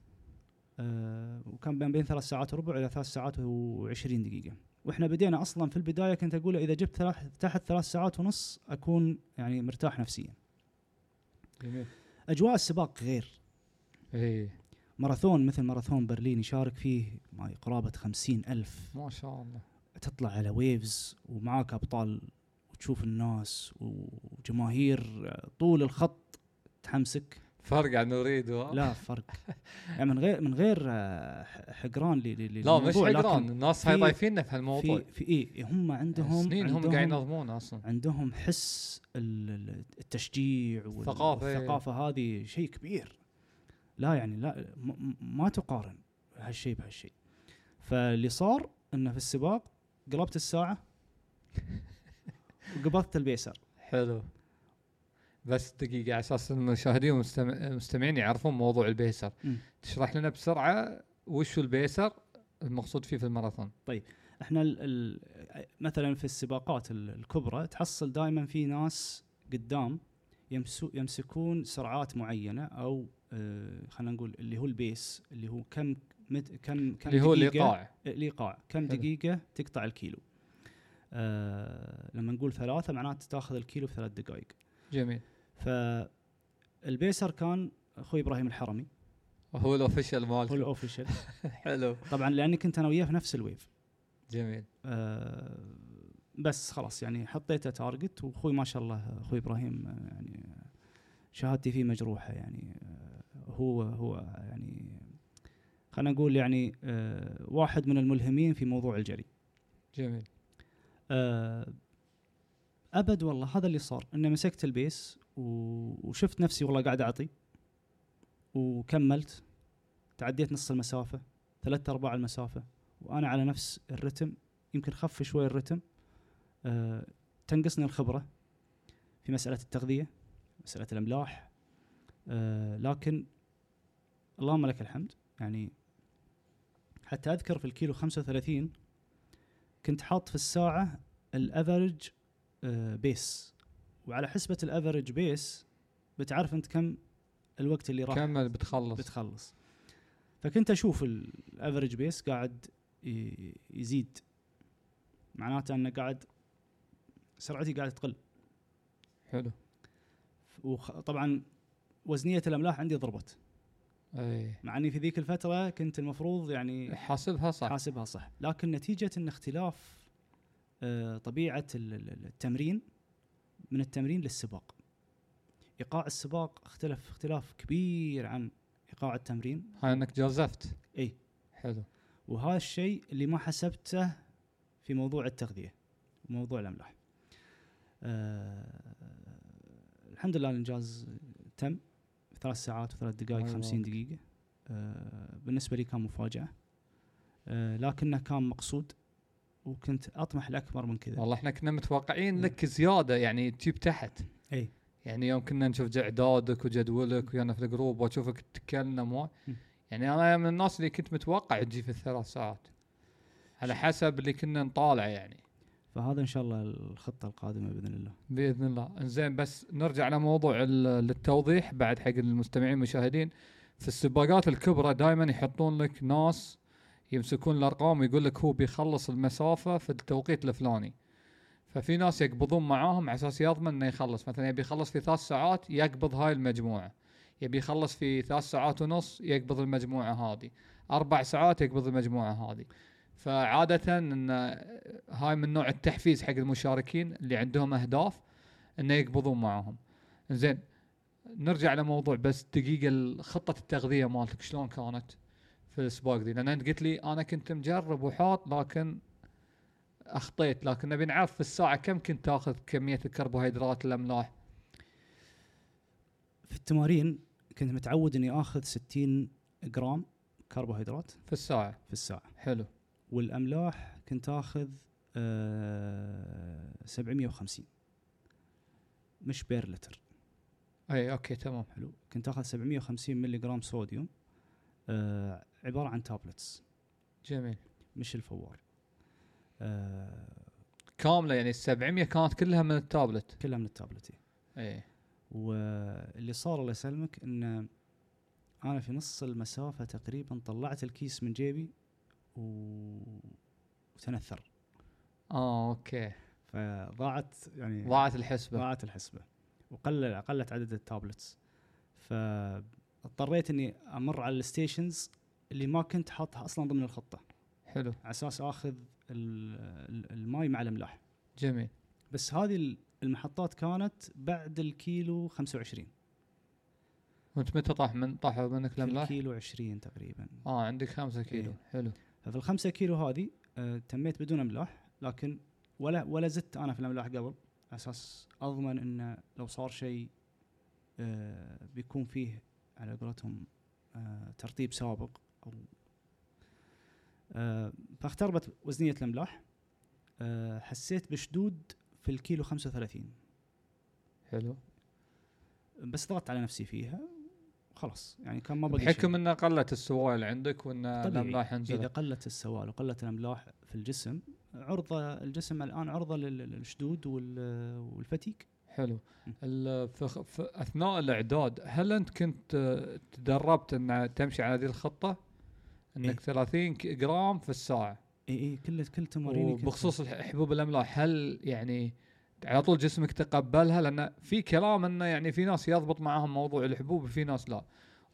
آه وكان بين بين ثلاث ساعات وربع إلى ثلاث ساعات و20 دقيقة. وإحنا بدينا أصلا في البداية كنت أقول إذا جبت ثلاث تحت ثلاث ساعات ونص أكون يعني مرتاح نفسيا. جميل. أجواء السباق غير. إيه ماراثون مثل ماراثون برلين يشارك فيه ما قرابة خمسين ألف. ما شاء الله. تطلع على ويفز ومعاك أبطال وتشوف الناس وجماهير طول الخط تحمسك. فرق عن نريد و... لا فرق. يعني من غير من غير آه، حقران لا مش حقران الناس هاي ضايفيننا في هالموضوع. في في إيه هم عندهم سنين هم عندهم قاعد ينظمون أصلا. عندهم حس ال- ال- التشجيع الثقافة. والثقافة هذه شيء كبير. لا يعني لا ما تقارن هالشيء بهالشيء. فاللي صار إنه في السباق قلبت الساعة *laughs* وقبضت البيسر. حلو. بس دقيقة على أساس المشاهدين والمستمعين يعرفون موضوع البيسر. مم. تشرح لنا بسرعة وش البيسر المقصود فيه في الماراثون. إحنا ال ال مثلا في السباقات ال- الكبرى تحصل دائما في ناس قدام يمسو يمسكون سرعات معينة أو آه خلينا نقول اللي هو ال pace اللي هو كم مت كم كم اللي هو دقيقة- الايقاع الايقاع كم حلو. دقيقة تقطع الكيلو؟ آه لما نقول ثلاثة معناته تاخذ الكيلو في ثلاث دقائق. جميل. فال pacer كان أخوي إبراهيم الحرمي. هو ال official هو مالته ال official *laughs* حلو. طبعا لأني كنت أنا وياه في نفس ال wave. جميل. آه، بس خلاص يعني حطيته target وأخوي ما شاء الله أخوي إبراهيم آه، يعني شهادتي فيه مجروحة يعني آه، هو هو يعني خلينا نقول يعني آه، واحد من الملهمين في موضوع الجري. جميل. آه، أبد والله هذا اللي صار إني مسكت ال pace وشفت نفسي والله قاعد أعطي. وكملت. تعديت نص المسافة. ثلاثة أرباع المسافة. وأنا على نفس الرتم. يمكن خف شوي الرتم. آه، تنقصني الخبرة في مسألة التغذية مسألة الأملاح. آه، لكن اللهم لك الحمد. يعني حتى أذكر في الكيلو 35 كنت حاط في الساعة ال average آه، pace وعلى حسبة ال average pace بتعرف أنت كم الوقت اللي راح كمل بتخلص. بتخلص. فكنت أشوف الافرج بيس قاعد يزيد. معناته أنه قاعد سرعتي قاعدة تقل. حلو. وطبعا وزنية الأملاح عندي ضربت. أي. مع أني في ذيك الفترة كنت المفروض يعني حاسبها صح. حاسبها صح. لكن نتيجة إن اختلاف آه، طبيعة ال- ال- التمرين من التمرين للسباق. إيقاع السباق اختلف اختلاف كبير عن إيقاع التمرين. هاي إنك جازفت. إي. حلو. وهذا الشيء اللي ما حسبته في موضوع التغذية وموضوع الأملاح. آه الحمد لله الإنجاز تم. ثلاث ساعات وثلاث دقائق خمسين. دقيقة. آه بالنسبة لي كان مفاجأة. آه لكنه كان مقصود. وكنت أطمح لأكبر من كذا. والله إحنا كنا متوقعين مم. لك زيادة يعني تجيب تحت. إي. يعني يوم كنا نشوف اعدادك وجدولك ويانا في الجروب وأشوفك تتكلم و... يعني أنا من الناس اللي كنت متوقع تجي في الثلاث ساعات. على حسب اللي كنا نطالع يعني. فهذا إن شاء الله الخطة القادمة بإذن الله. بإذن الله. إنزين بس نرجع لموضوع للتوضيح بعد حق المستمعين المشاهدين. في السباقات الكبرى دائما يحطون لك ناس يمسكون الأرقام ويقول لك هو بيخلص المسافة في التوقيت الفلاني. ففي ناس يقبضون معاهم على أساس يضمن إنه يخلص. مثلا يبي يخلص في ثلاث ساعات يقبض هاي المجموعة. يبي يخلص في ثلاث ساعات ونص يقبض المجموعة هذه. أربع ساعات يقبض المجموعة هذه. فعاده إن هاي من نوع التحفيز حق المشاركين اللي عندهم أهداف إنه يقبضون معاهم. زين نرجع لموضوع بس دقيقة خطة التغذية مالتك شلون كانت؟ في الاسباق دي لأن أنت قلت لي أنا كنت مجرب وحاط لكن أخطيت. لكن نبي نعرف في الساعة كم كنت تأخذ كمية الكربوهيدرات الاملاح في التمارين كنت متعود إني آخذ 60 جرام كربوهيدرات. في الساعة؟ في الساعة. حلو. والأملاح كنت آخذ آه 750 مش بير لتر. أي okay تمام. حلو. كنت آخذ 750 ملي جرام صوديوم. آه عبارة عن tablets جميل. مش الفوار. آه كاملة يعني ال 700 كانت كلها من التابلت. كلها من التابلت إيه. اي واللي صار الله يسلمك إن أنا في نص المسافة تقريبا طلعت الكيس من جيبي و... وتنثر. آه okay. فضاعت يعني ضاعت الحسبة. ضاعت الحسبة. وقلل قلت عدد ال tablets فاضطريت إني أمر على ال stations اللي ما كنت حاطها أصلا ضمن الخطة. حلو. على أساس آخذ ال- ال- الماي مع الأملاح. جميل. بس هذه ال- المحطات كانت بعد الكيلو 25 وأنت متى طاح؟ من طاحوا منك الأملاح؟ الكيلو 20 تقريبا. آه عندك خمسة كيلو. إيه. حلو. ففي الخمسة كيلو هذه آه تميت بدون أملاح لكن ولا ولا زدت أنا في الأملاح قبل. على أساس أضمن إنه لو صار شيء آه بيكون فيه على قولتهم آه ترتيب سابق أو آه فاختربت وزنية الأملاح آه حسيت بشدود في الكيلو 35 حلو بس ضغطت على نفسي فيها خلاص يعني كان ما بقي. بحكم ان قلت السوائل عندك وإن. الأملاح إذا نزلت قلت السوائل وقلت الأملاح في الجسم عرضة الجسم الآن عرضة لل- للشدود وال- والفتيك حلو. في أثناء الإعداد هل أنت كنت آه، تدربت إن تمشي على هذه الخطة؟ إنك إيه. 30 ك- جرام في الساعة. اي اي كل كل تماريني الح- حبوب الأملاح هل يعني على طول جسمك تقبلها؟ لأن في كلام انه يعني في ناس يضبط معاهم موضوع الحبوب وفي ناس لا.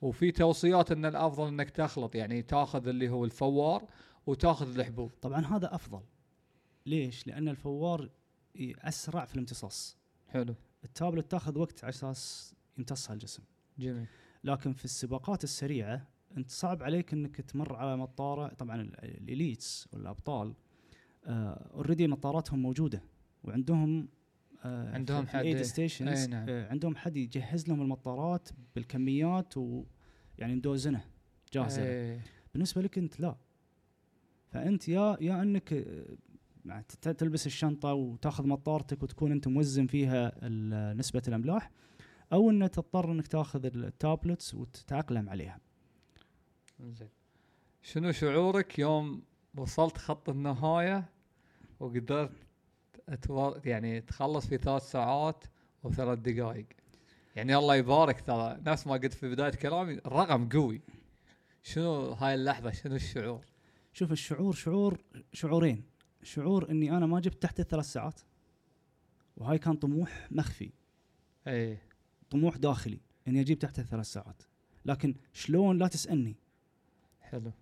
وفي توصيات إن الأفضل إنك تخلط يعني تاخذ اللي هو الفوار وتاخذ الحبوب. طبعا هذا أفضل. ليش؟ لأن الفوار أسرع في الامتصاص. حلو التابلت تاخذ وقت على أساس يمتصها الجسم جميل لكن في السباقات السريعة أنت صعب عليك إنك تمر على مطارة طبعا ال- ال elites والأبطال already مطاراتهم موجودة وعندهم آه عندهم حد- aid stations نعم. آه عندهم حد يجهز لهم المطارات بالكميات ويعني مدوزنه جاهزة. إيه. بالنسبة لك أنت لا فأنت يا يا إنك آه، تلبس الشنطة وتاخذ مطارتك وتكون أنت موزن فيها نسبة الأملاح أو ان تضطر إنك تاخذ التابلتس وتتاقلم عليها. زين. شنو شعورك يوم وصلت خط النهاية وقدرت أتو... يعني تخلص في ثلاث ساعات وثلاث دقائق يعني الله يبارك ترى نفس ما قلت في بداية كلامي الرقم قوي. شنو هاي اللحظة؟ شنو الشعور؟ شوف الشعور شعور شعورين. شعور إني أنا ما جبت تحت الثلاث ساعات وهاي كان طموح مخفي. اي طموح داخلي إني أجيب تحت الثلاث ساعات. لكن شلون؟ لا تسألني. حلو.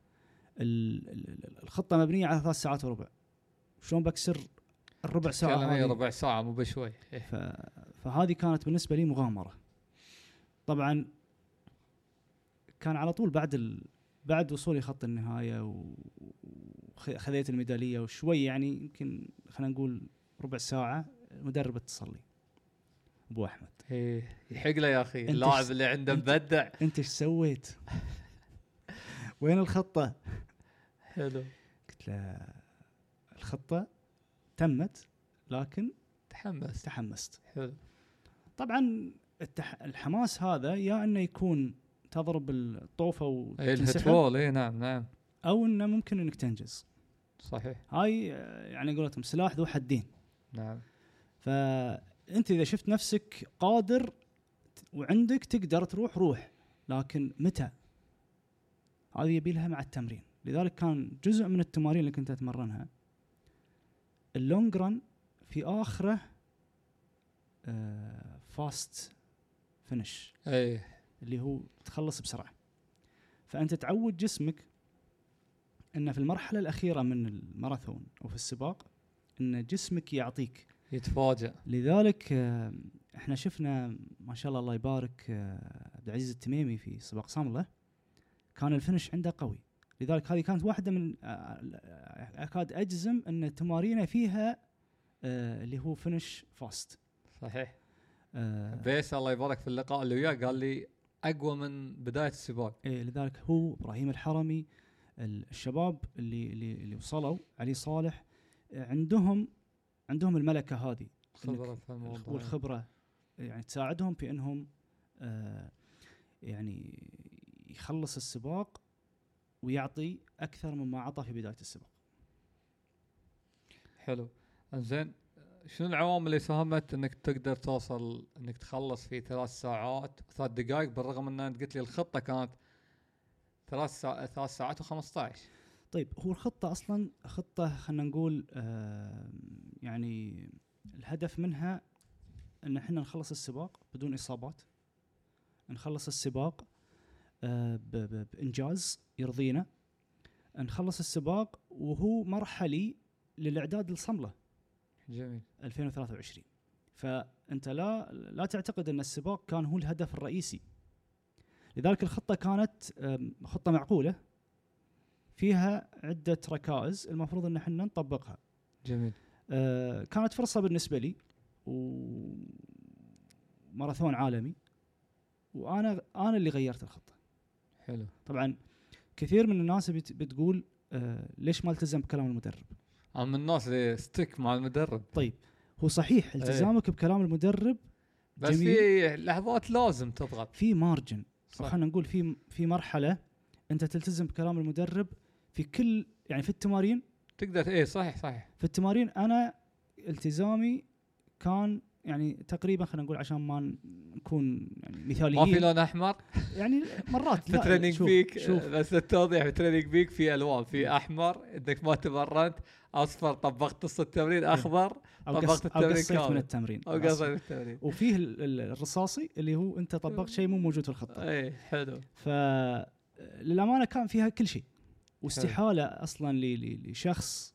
ال- ال- ال- الخطة مبنية على ثلاث ساعات وربع. شلون بكسر الربع ساعة هذه؟ ربع ساعة مو بشوي. إيه. ف... فهذه كانت بالنسبة لي مغامرة. طبعا كان على طول بعد ال... بعد وصولي خط النهاية و- وخذيت الميدالية وشوي يعني يمكن خلينا نقول ربع ساعة المدرب اتصل لي أبو أحمد. إيه. يحق له يا أخي اللاعب اللي عنده مبدع. أنت إيش سويت؟ *laughs* وين الخطة؟ حلو. قلت له الخطة تمت لكن تحمس تحمست. حلو. طبعا التح... الحماس هذا يا إنه يكون تضرب الطوفة اي وتنسحب الهتبول اي نعم نعم. أو إنه ممكن إنك تنجز. صحيح. هاي آه، يعني قولتهم سلاح ذو حدين. نعم. فانت إذا شفت نفسك قادر وعندك تقدر تروح روح. لكن متى؟ هذه يبي لها مع التمرين. لذلك كان جزء من التمارين اللي كنت أتمرنها. ال long run في آخره fast finish اي اللي هو تخلص بسرعة. فأنت تعود جسمك إن في المرحلة الأخيرة من الماراثون أو في السباق إن جسمك يعطيك. يتفاجئ لذلك آه، إحنا شفنا ما شاء الله الله يبارك آه، عبد العزيز التميمي في سباق صامله كان ال finish عنده قوي. لذلك هذه كانت واحدة من آه، أكاد أجزم إن تمارينه فيها اللي هو finish fast. صحيح. آه، pace الله يبارك في اللقاء اللي وياه قال لي أقوى من بداية السباق. إيه لذلك هو إبراهيم الحرمي ال- الشباب اللي اللي اللي وصلوا علي صالح عندهم عندهم الملكة هذه. خبرة والخبرة يعني تساعدهم في إنهم آه يعني يخلص السباق ويعطي أكثر مما عطى في بداية السباق. حلو. زين شنو العوامل اللي ساهمت إنك تقدر توصل إنك تخلص في ثلاث ساعات وثلاث دقائق؟ بالرغم إن أنت قلت لي الخطة كانت ثلاث ساعات ثلاث ساعات و15 طيب هو الخطة أصلا خطة خلينا نقول آه يعني الهدف منها إن إحنا نخلص السباق بدون إصابات. نخلص السباق آه ب- ب- بإنجاز يرضينا. نخلص السباق وهو مرحلي للإعداد للصمله جميل. 2023 فأنت لا لا تعتقد إن السباق كان هو الهدف الرئيسي. لذلك الخطة كانت خطة معقولة فيها عدة ركائز المفروض إن إحنا نطبقها. جميل. أه، كانت فرصة بالنسبة لي وماراثون عالمي وأنا أنا اللي غيرت الخطة. حلو. طبعا كثير من الناس بت- بتقول أه، ليش ما التزم بكلام المدرب؟ أنا من الناس اللي ستيك مع المدرب. طيب هو صحيح التزامك بكلام المدرب بس. في لحظات لازم تضغط. في margin خلينا نقول في في مرحلة أنت تلتزم بكلام المدرب في كل يعني في التمارين. تقدر إيه صحيح صحيح. في التمارين أنا التزامي كان يعني تقريبا خلينا نقول عشان ما نكون يعني ما مثاليين في لون أحمر؟ يعني مرات *laughs* في TrainingPeaks شوف بس التوضيح في TrainingPeaks في ألوان في أحمر إنك ما تمرنت. أصفر طبقت نص التمرين أخضر أو طبقت أو التمرين قصيت من كامل. التمرين. أو بس. قصر التمرين. وفيه ال- ال- الرصاصي اللي هو أنت طبقت شيء مو موجود في الخطة. اي حلو. ف للأمانة كان فيها كل شيء. واستحالة أصلا لشخص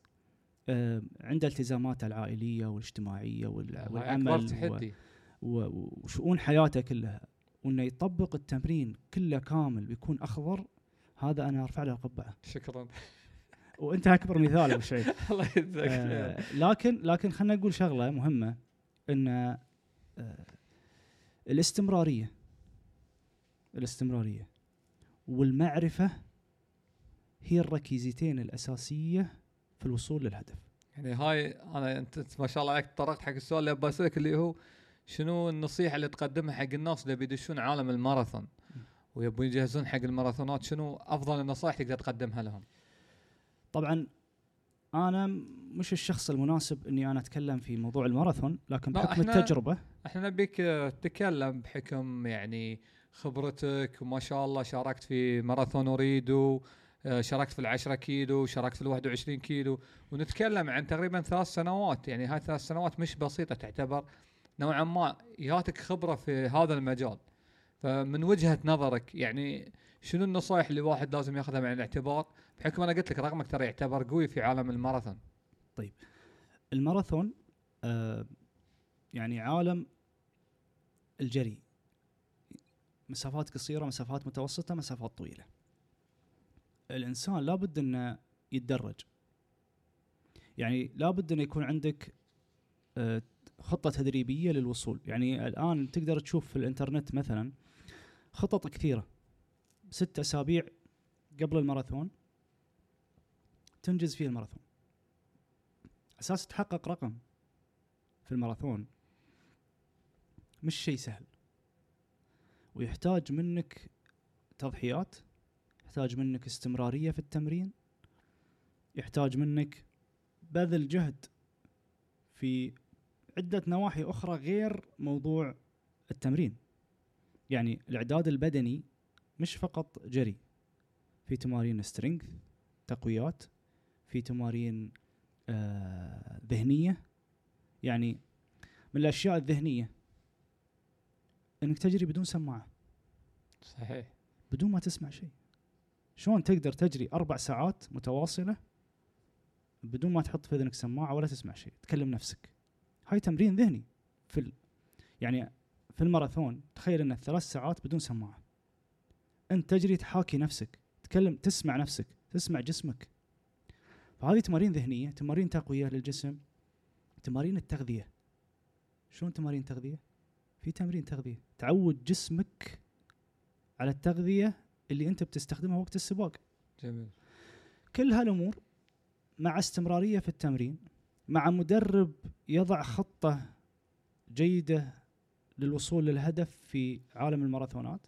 آه، عنده التزاماته العائلية والاجتماعية اكبر والعمل تحدي وشؤون حياته كلها. وأنه يطبق التمرين كله كامل بيكون أخضر هذا أنا أرفع له القبعه شكرا. وانت اكبر مثال أبو شعيب *laughs* الله يجزاك آه لكن لكن خلينا نقول شغلة مهمة إن آه الاستمرارية. الاستمرارية. والمعرفة هي الركيزتين الأساسية في الوصول للهدف. يعني هاي أنا أنت ما شاء الله عليك تطرقت حق السؤال اللي أبغى أسألك اللي هو شنو النصيحة اللي تقدمها حق الناس اللي بيدشون عالم الماراثون؟ ويبون يجهزون حق الماراثونات شنو أفضل النصائح تقدر تقدمها لهم؟ طبعا أنا مش الشخص المناسب إني أنا أتكلم في موضوع الماراثون لكن بحكم إحنا- التجربة. إحنا نبيك تتكلم بحكم يعني خبرتك وما شاء الله شاركت في ماراثون اوريدو آه، شاركت في العشرة كيلو شاركت في الواحد وعشرين كيلو ونتكلم عن تقريبا ثلاث سنوات. يعني هاي ثلاث سنوات مش بسيطة تعتبر نوعا ما ياتك خبرة في هذا المجال. فمن وجهة نظرك يعني شنو النصائح اللي واحد لازم ياخذها بعين الاعتبار؟ بحكم أنا قلت لك رقمك ترى يعتبر قوي في عالم الماراثون. الماراثون آه يعني عالم الجري. مسافات قصيرة مسافات متوسطة مسافات طويلة. الإنسان لابد أنه يتدرج. يعني لابد أنه يكون عندك آه خطة تدريبية للوصول. يعني الآن تقدر تشوف في الإنترنت مثلا خطط كثيرة. ست أسابيع قبل الماراثون. تنجز فيه الماراثون. أساس تحقق رقم في الماراثون مش شيء سهل. ويحتاج منك تضحيات يحتاج منك استمرارية في التمرين يحتاج منك بذل جهد في عدة نواحي أخرى غير موضوع التمرين. يعني الإعداد البدني مش فقط جري في تمارين سترينث تقويات في تمارين آه ذهنية. يعني من الأشياء الذهنية إنك تجري بدون سماعة. صحيح. بدون ما تسمع شيء. شلون تقدر تجري أربع ساعات متواصلة بدون ما تحط في إذنك سماعة ولا تسمع شيء تكلم نفسك. هاي تمرين ذهني في ال... يعني في الماراثون. تخيل انه ثلاث ساعات بدون سماعة. أنت تجري تحاكي نفسك تكلم تسمع نفسك تسمع جسمك. فهذه تمارين ذهنية تمارين تقوية للجسم تمارين التغذية. شلون تمارين تغذية؟ في تمرين تغذية. تعود جسمك على التغذية اللي أنت بتستخدمها وقت السباق. جميل. كل هالأمور مع استمرارية في التمرين مع مدرب يضع خطة جيدة للوصول للهدف في عالم الماراثونات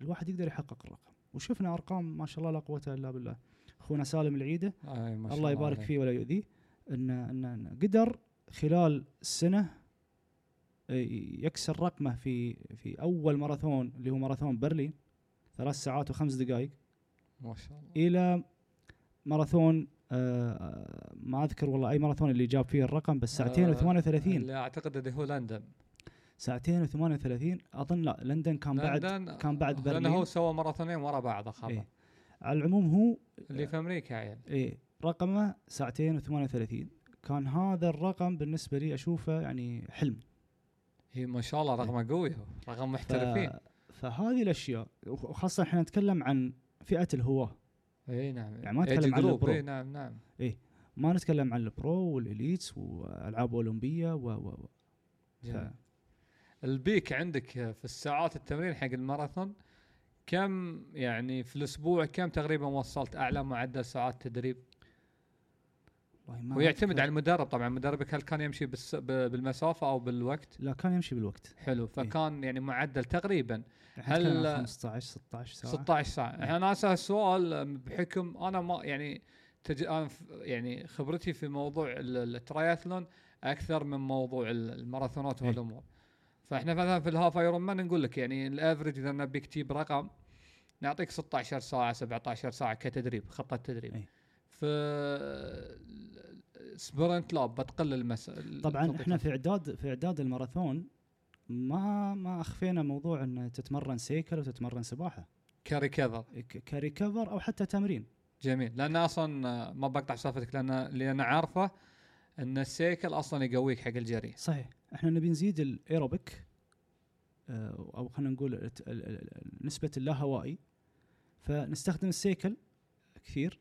الواحد يقدر يحقق الرقم. وشفنا أرقام ما شاء الله لا قوة إلا بالله. أخونا سالم العيدة. آه ما شاء الله يبارك عليه. فيه ولا يؤذيه. إن إن إن قدر خلال سنة يكسر رقمه في في أول ماراثون اللي هو ماراثون برلين ثلاث ساعات وخمس دقائق ما شاء الله. إلى ماراثون آه، ما أذكر والله أي ماراثون اللي جاب فيه الرقم بس ساعتين آه، و38 اللي أعتقد اللي هو لندن. ساعتين و38 أظن لا لندن كان بعد لندن كان بعد لأنه برلين. هو سوى ماراثونين ورا بعض خبر. إيه. على العموم هو اللي في أمريكا عيل. إيه رقمه ساعتين و38 كان هذا الرقم بالنسبة لي أشوفه يعني حلم. هي ما شاء الله رقمه قوي هو رقم محترفين. ف... فهذه الأشياء وخاصة إحنا نتكلم عن فئة الهواة. اي نعم. يعني ما نتكلم عن. ال pro. اي نعم نعم. ما نتكلم عن ال pro وال elites والعاب اولمبيه و و. ف... ال peak عندك في الساعات التمرين حق الماراثون؟ كم يعني في الأسبوع كم تقريبا وصلت أعلى معدل ساعات تدريب؟ ويعتمد. على المدرب طبعا مدربك هل كان يمشي بالس... بالمسافة أو بالوقت؟ لا كان يمشي بالوقت. حلو فكان يعني معدل تقريبا. هل- نتكلم عن 15 16 ساعة. 16 ساعة. أنا أسأل السؤال بحكم أنا ما يعني تج... أنا ف- يعني خبرتي في موضوع ال- الترايثلون أكثر من موضوع ال- الماراثونات إيه. فإحنا مثلا في ال half Ironman نقول لك يعني ال average إذا نبيك تجيب رقم نعطيك 16 ساعة 17 ساعة كتدريب خطة تدريب. إيه. في sprint لاب بتقل المس طبعا التوقيتات. إحنا في إعداد في إعداد الماراثون ما ما أخفينا موضوع إن تتمرن سيكل وتتمرن سباحة. ك recovery ك- ك recovery أو حتى تمرين. جميل. لأن أصلا ما بقطع سالفتك لأن اللي أنا عارفه إن ال cycle أصلا يقويك حق الجري. صحيح. إحنا نبي نزيد الايروبيك آه، أو خلينا نقول نسبة اللاهوائي. فنستخدم ال cycle كثير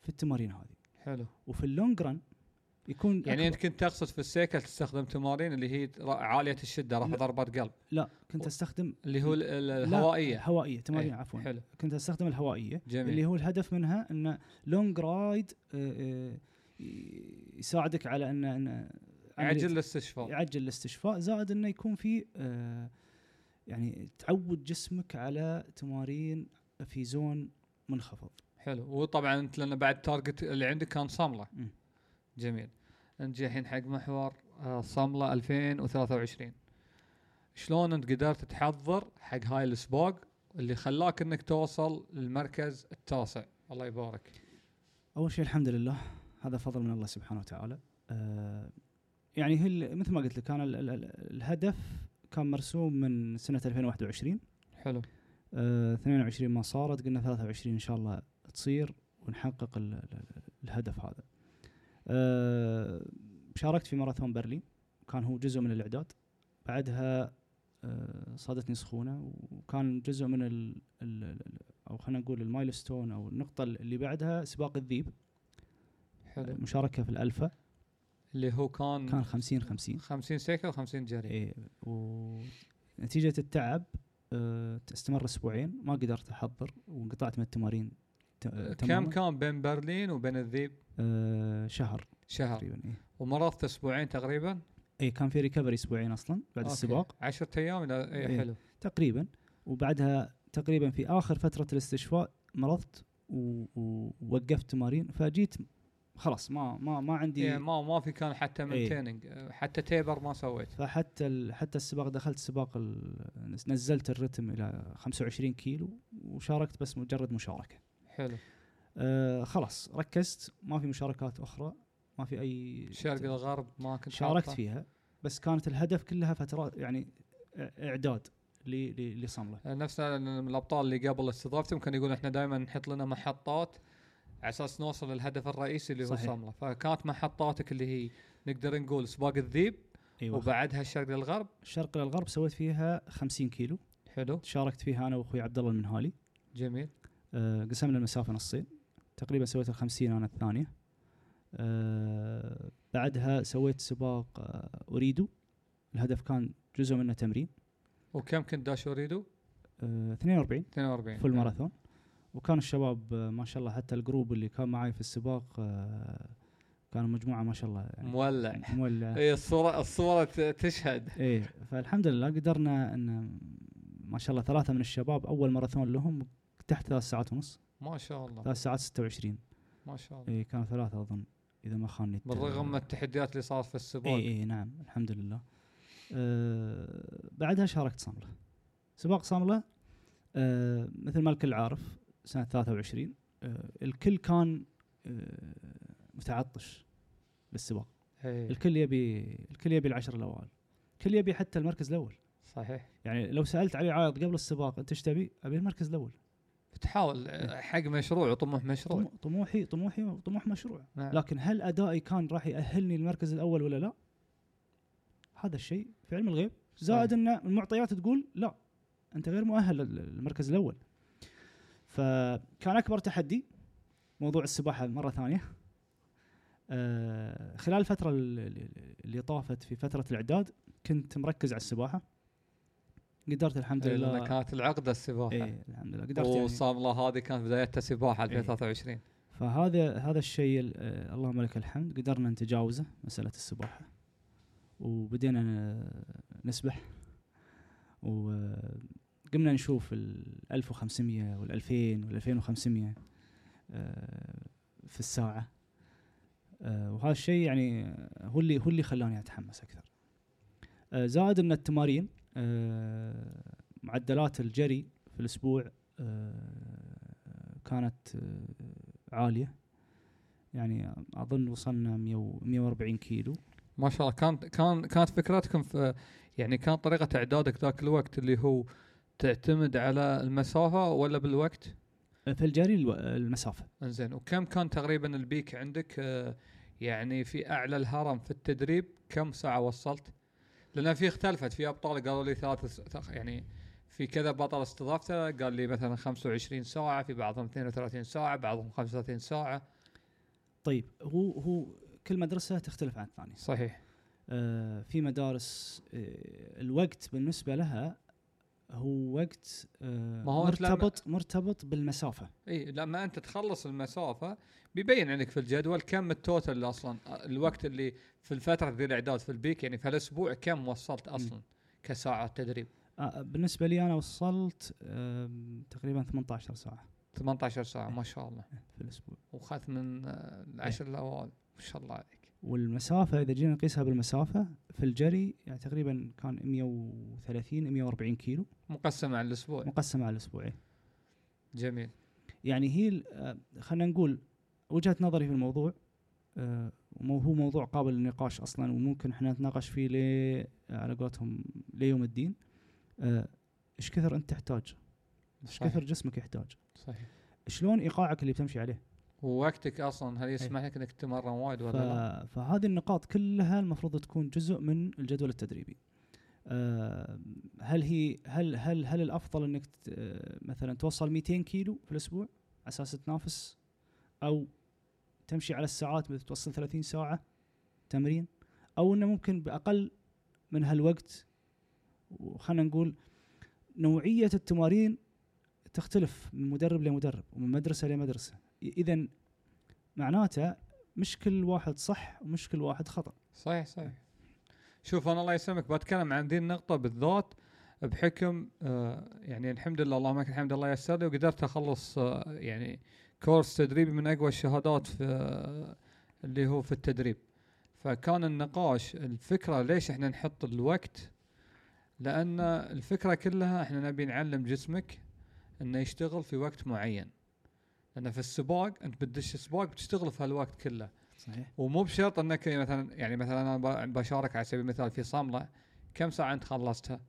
في التمارين هذه. حلو. وفي ال long run يكون يعني أنت كنت تقصد في ال cycle تستخدم تمارين اللي هي عالية الشدة رفع. ضربات قلب. لا كنت أستخدم اللي هو الهوائية. هوائيه تمارين إيه، عفوا. حلو. كنت أستخدم الهوائية. جميل. اللي هو الهدف منها انه long ride يساعدك على ان إن يعجل عملية- الاستشفاء. يعجل الاستشفاء. زائد إنه يكون في آه، يعني تعود جسمك على تمارين في zone منخفض. حلو. وطبعا أنت لأن بعد ال target اللي عندك كان صمله مم. جميل. نجي الحين حق محور آه، صمله 2023 شلون أنت قدرت تحضر حق هاي السباق اللي خلاك إنك توصل للمركز التاسع؟ الله يبارك. أول شيء الحمد لله هذا فضل من الله سبحانه وتعالى. آه يعني هي مثل ما قلت لك كان ال ال ال الهدف كان مرسوم من سنة 2021 حلو. آه 22 ما صارت قلنا 23 إن شاء الله تصير ونحقق ال ال ال الهدف هذا. آه شاركت في ماراثون برلين كان هو جزء من الإعداد. بعدها آه صادتني سخونة وكان جزء من ال ال ال أو خلينا نقول المايلستون أو النقطة اللي بعدها سباق الذيب. حلو. مشاركة في الألفا. اللي هو كان كان 50 50 50 سيكل و50 جري. إيه ونتيجه التعب آه استمر أسبوعين ما قدرت أحضر وانقطعت من التمارين ت- كم. كان بين برلين وبين الذيب؟ آه شهر. شهر. تقريبا إيه. ومرضت أسبوعين تقريبا؟ اي كان في recovery أسبوعين أصلا بعد okay. السباق. 10 أيام إلى اي إيه. حلو. تقريبا. وبعدها تقريبا في آخر فترة الاستشفاء مرضت ووقفت تمارين فجيت خلاص ما ما ما عندي يعني ما ما في كان حتى إيه. maintaining حتى taper ما سويت. فحتى ال- حتى السباق دخلت سباق ال- نزلت الرتم إلى 25 كيلو وشاركت بس مجرد مشاركة. حلو. آه خلاص ركزت. ما في مشاركات أخرى. ما في أي شرق الغرب ما كنت شاركت. فيها بس كانت الهدف كلها فترات يعني إعداد لصملة. نفس ال- الأبطال اللي قبل استضافتهم كانوا يقولون إحنا دائما نحط لنا محطات. على أساس نوصل للهدف الرئيسي اللي هو صحيح. صملة. فكانت محطاتك اللي هي نقدر نقول سباق الذيب أيوه. وبعدها الشرق للغرب. الشرق للغرب سويت فيها 50 كيلو. حلو. شاركت فيها أنا وأخوي عبد الله المنهالي. جميل. أه قسمنا المسافة نصين. تقريبا سويت ال 50 أنا الثانية. أه بعدها سويت سباق أه اريدو الهدف كان جزء منه تمرين. وكم كنت داش اريدو؟ أه 42 42 full marathon. وكان الشباب آه، ما شاء الله حتى ال group اللي كان معي في السباق أه كانوا مجموعة ما شاء الله يعني مولع. مولع. *laughs* اي الصورة الصورة تشهد. إيه فالحمد لله قدرنا إن ما شاء الله ثلاثة من الشباب أول ماراثون لهم تحت ثلاث ساعات ونص. ما شاء الله. ثلاث ساعات 26 ما شاء الله. اي كانوا ثلاثة أظن إذا ما خانني الت- بالرغم من التحديات اللي صارت في السباق. اي اي نعم الحمد لله. آه بعدها شاركت صامله سباق صامله آه مثل ما الكل عارف سنة 23 آه الكل كان آه متعطش للسباق إيه، الكل يبي الكل يبي العشر الأوائل. الكل يبي حتى المركز الأول. صحيح. يعني لو سألت علي عايض قبل السباق أنت إيش تبي؟ أبي المركز الأول. تحاول آه، حق مشروع وطموح مشروع. طمو- طموحي طموحي طموح مشروع. نعم. لكن هل أدائي كان راح يأهلني للمركز الأول ولا لا؟ هذا الشيء في علم الغيب. زائد إن المعطيات تقول لا أنت غير مؤهل لل- للمركز الأول. فكان أكبر تحدي موضوع السباحة مرة ثانية. آه خلال الفترة اللي طافت في فترة الإعداد كنت مركز على السباحة. قدرت الحمد إيه، لله. لأن كانت العقده السباحة. إيه الحمد لله. قدرت يعني. وصامله هذه كانت بدايتها سباحة إيه. 2023 فهذا هذا الشيء ال- آه، اللهم لك الحمد. قدرنا نتجاوزه مسألة السباحة. وبدينا نسبح. وقمنا نشوف ال 1500 وال 2000 وال 2500 آه، في الساعة. آه، وهذا الشيء يعني هو اللي هو اللي خلاني أتحمس أكثر. آه، زائد إن التمارين آه، معدلات الجري في الأسبوع كانت عالية. يعني أظن وصلنا 100 و- 140 كيلو. ما شاء الله. كانت كان كانت فكرتكم في يعني كانت طريقة إعدادك ذاك الوقت اللي هو تعتمد على المسافة ولا بالوقت؟ في الجري الو- المسافة. إنزين وكم كان تقريبا البيك عندك؟ آه، يعني في أعلى الهرم في التدريب كم ساعة وصلت؟ لأن في اختلفت في أبطال قالوا لي ثلاث يعني في كذا بطل استضافته قال لي مثلا 25 ساعة في بعضهم 32 ساعة بعضهم 35 ساعة. طيب هو هو كل مدرسة تختلف عن الثانية. صحيح. آه، في مدارس آه، الوقت بالنسبة لها هو وقت آه، ما هو مرتبط مرتبط بالمسافة. إي لما أنت تخلص المسافة بيبين عندك في الجدول كم ال total اللي أصلا الوقت اللي في الفترة ذي الإعداد في ال peak يعني في الأسبوع كم وصلت أصلا كساعات تدريب؟ آه، بالنسبة لي أنا وصلت آم، تقريبا 18 ساعة. 18 ساعة ما شاء الله. في الأسبوع. وخذ من آه، العشر الأوائل ما شاء الله عليك. والمسافة إذا جينا نقيسها بالمسافة في الجري يعني تقريبا كان 130 140 كيلو. مقسمة على الأسبوع. مقسمة على الاسبوعين جميل. يعني هي آه، خلينا نقول وجهة نظري في الموضوع آه، هو موضوع قابل للنقاش أصلا وممكن إحنا نتناقش فيه ليه على قولتهم ليوم الدين. آه، إيش كثر أنت تحتاج؟ إيش. كثر جسمك يحتاج؟ صحيح. شلون إيقاعك اللي بتمشي عليه؟ ووقتك أصلا هل يسمح لك إنك تتمرن وايد ف... ولا لا؟ فهذه النقاط كلها المفروض تكون جزء من الجدول التدريبي. آه، هل هي هل هل هل الأفضل إنك ت- آه، مثلا توصل 200 كيلو في الأسبوع على أساس تنافس؟ أو تمشي على الساعات مثل توصل 30 ساعة تمرين؟ أو إنه ممكن بأقل من هالوقت وخلنا نقول نوعية التمارين تختلف من مدرب لمدرب ومن مدرسة لمدرسة. اذا معناته مش كل واحد صح ومش كل واحد خطأ. صحيح صحيح. شوف أنا الله يسلمك بتكلم عن دي النقطة بالذات بحكم آه يعني الحمد لله اللهم لك الحمد الله يسر لي وقدرت أخلص آه يعني كورس تدريبي من أقوى الشهادات في آه اللي هو في التدريب. فكان النقاش الفكرة ليش إحنا نحط الوقت؟ لأن الفكرة كلها إحنا نبي نعلم جسمك إنه يشتغل في وقت معين. لأن في السباق أنت بتدش السباق بتشتغل في هالوقت كله. صحيح. ومو بشرط أنك مثلا يعني مثلا أنا بشارك على سبيل المثال في صمله كم ساعة أنت خلصتها؟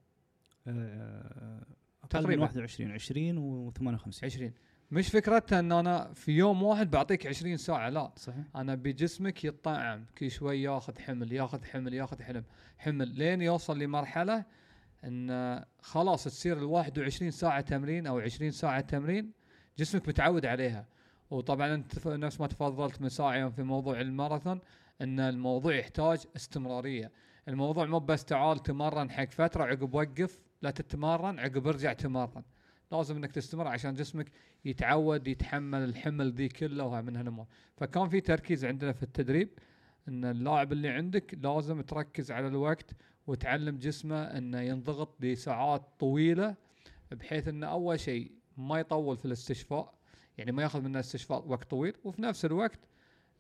آه، أقل تقريباً. من 21 20 و 58 20 مش فكرتها إن أنا في يوم واحد بعطيك 20 ساعة لا. صحيح. أنا بجسمك يطعم كل شوي ياخذ حمل ياخذ حمل ياخذ حمل حمل لين يوصل لمرحلة إن خلاص تصير ال 21 ساعة تمرين أو 20 ساعة تمرين جسمك متعود عليها. وطبعا أنت نفس ما تفضلت من ساعه في موضوع الماراثون إن الموضوع يحتاج استمرارية. الموضوع مو بس تعال تمرن حق فترة عقب وقف لا تتمرن عقب ارجع تمرن. لازم إنك تستمر عشان جسمك يتعود يتحمل الحمل ذي كله وهاي من هالأمور. فكان في تركيز عندنا في التدريب إن اللاعب اللي عندك لازم تركز على الوقت وتعلم جسمه إنه ينضغط لساعات طويلة بحيث انه أول شيء ما يطول في الاستشفاء يعني ما ياخذ منه استشفاء وقت طويل وفي نفس الوقت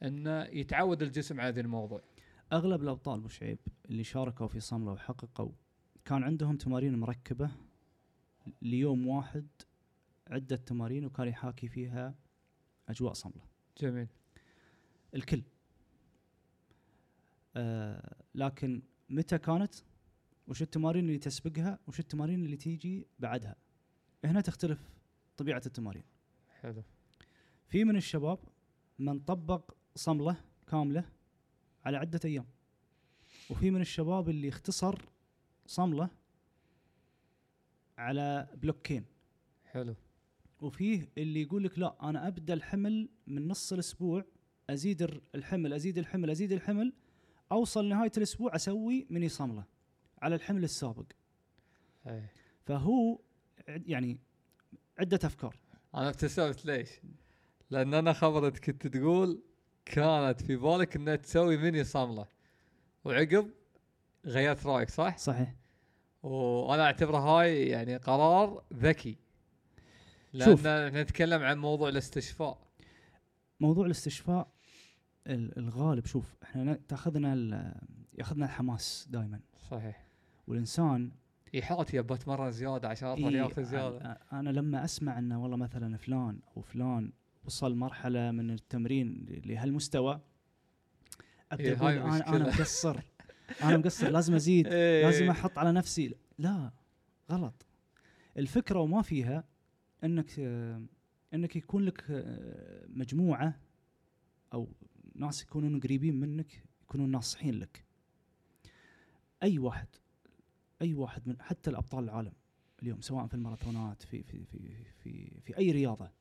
إنه يتعود الجسم على ذا الموضوع. أغلب الأبطال أبو شعيب اللي شاركوا في صملة وحققوا كان عندهم تمارين مركبة ليوم واحد عدة تمارين وكان يحاكي فيها أجواء صملة. جميل. الكل. آه لكن متى كانت؟ وش التمارين اللي تسبقها؟ وش التمارين اللي تيجي بعدها؟ هنا تختلف طبيعة التمارين. حلو. في من الشباب من طبق صملة كاملة على عدة أيام. وفي من الشباب اللي اختصر صملة على بلوكين. حلو. وفيه اللي يقول لك لا أنا أبدأ الحمل من نص الأسبوع أزيد الحمل أزيد الحمل أزيد الحمل أوصل نهاية الأسبوع أسوي ميني صملة على الحمل السابق. أي. فهو يعني عدة أفكار. أنا ابتسمت ليش؟ لأن أنا خبرت كنت تقول كانت في بالك إنها تسوي ميني صملة. وعقب غيرت رأيك صح؟ صحيح. وأنا أعتبره هاي يعني قرار ذكي. شوف. لأن إحنا نتكلم عن موضوع الاستشفاء. موضوع الاستشفاء ال- الغالب شوف إحنا نا- تأخذنا يأخذنا الحماس دائما صحيح. والإنسان يحاط يبى اتمرن زيادة عشان أطلع إيه ياخذ زيادة. أنا- أنا لما أسمع إنه والله مثلا فلان أو فلان وصل مرحلة من التمرين لهالمستوى أبدأ إيه، أقول أنا أنا. مقصر. *laughs* أنا مقصر لازم أزيد إيه. لازم أحط على نفسي. لا غلط. الفكرة وما فيها إنك إنك يكون لك مجموعة أو ناس يكونون قريبين منك يكونون ناصحين لك. أي واحد. أي واحد من حتى الأبطال العالم اليوم سواء في الماراثونات في في في في في أي رياضة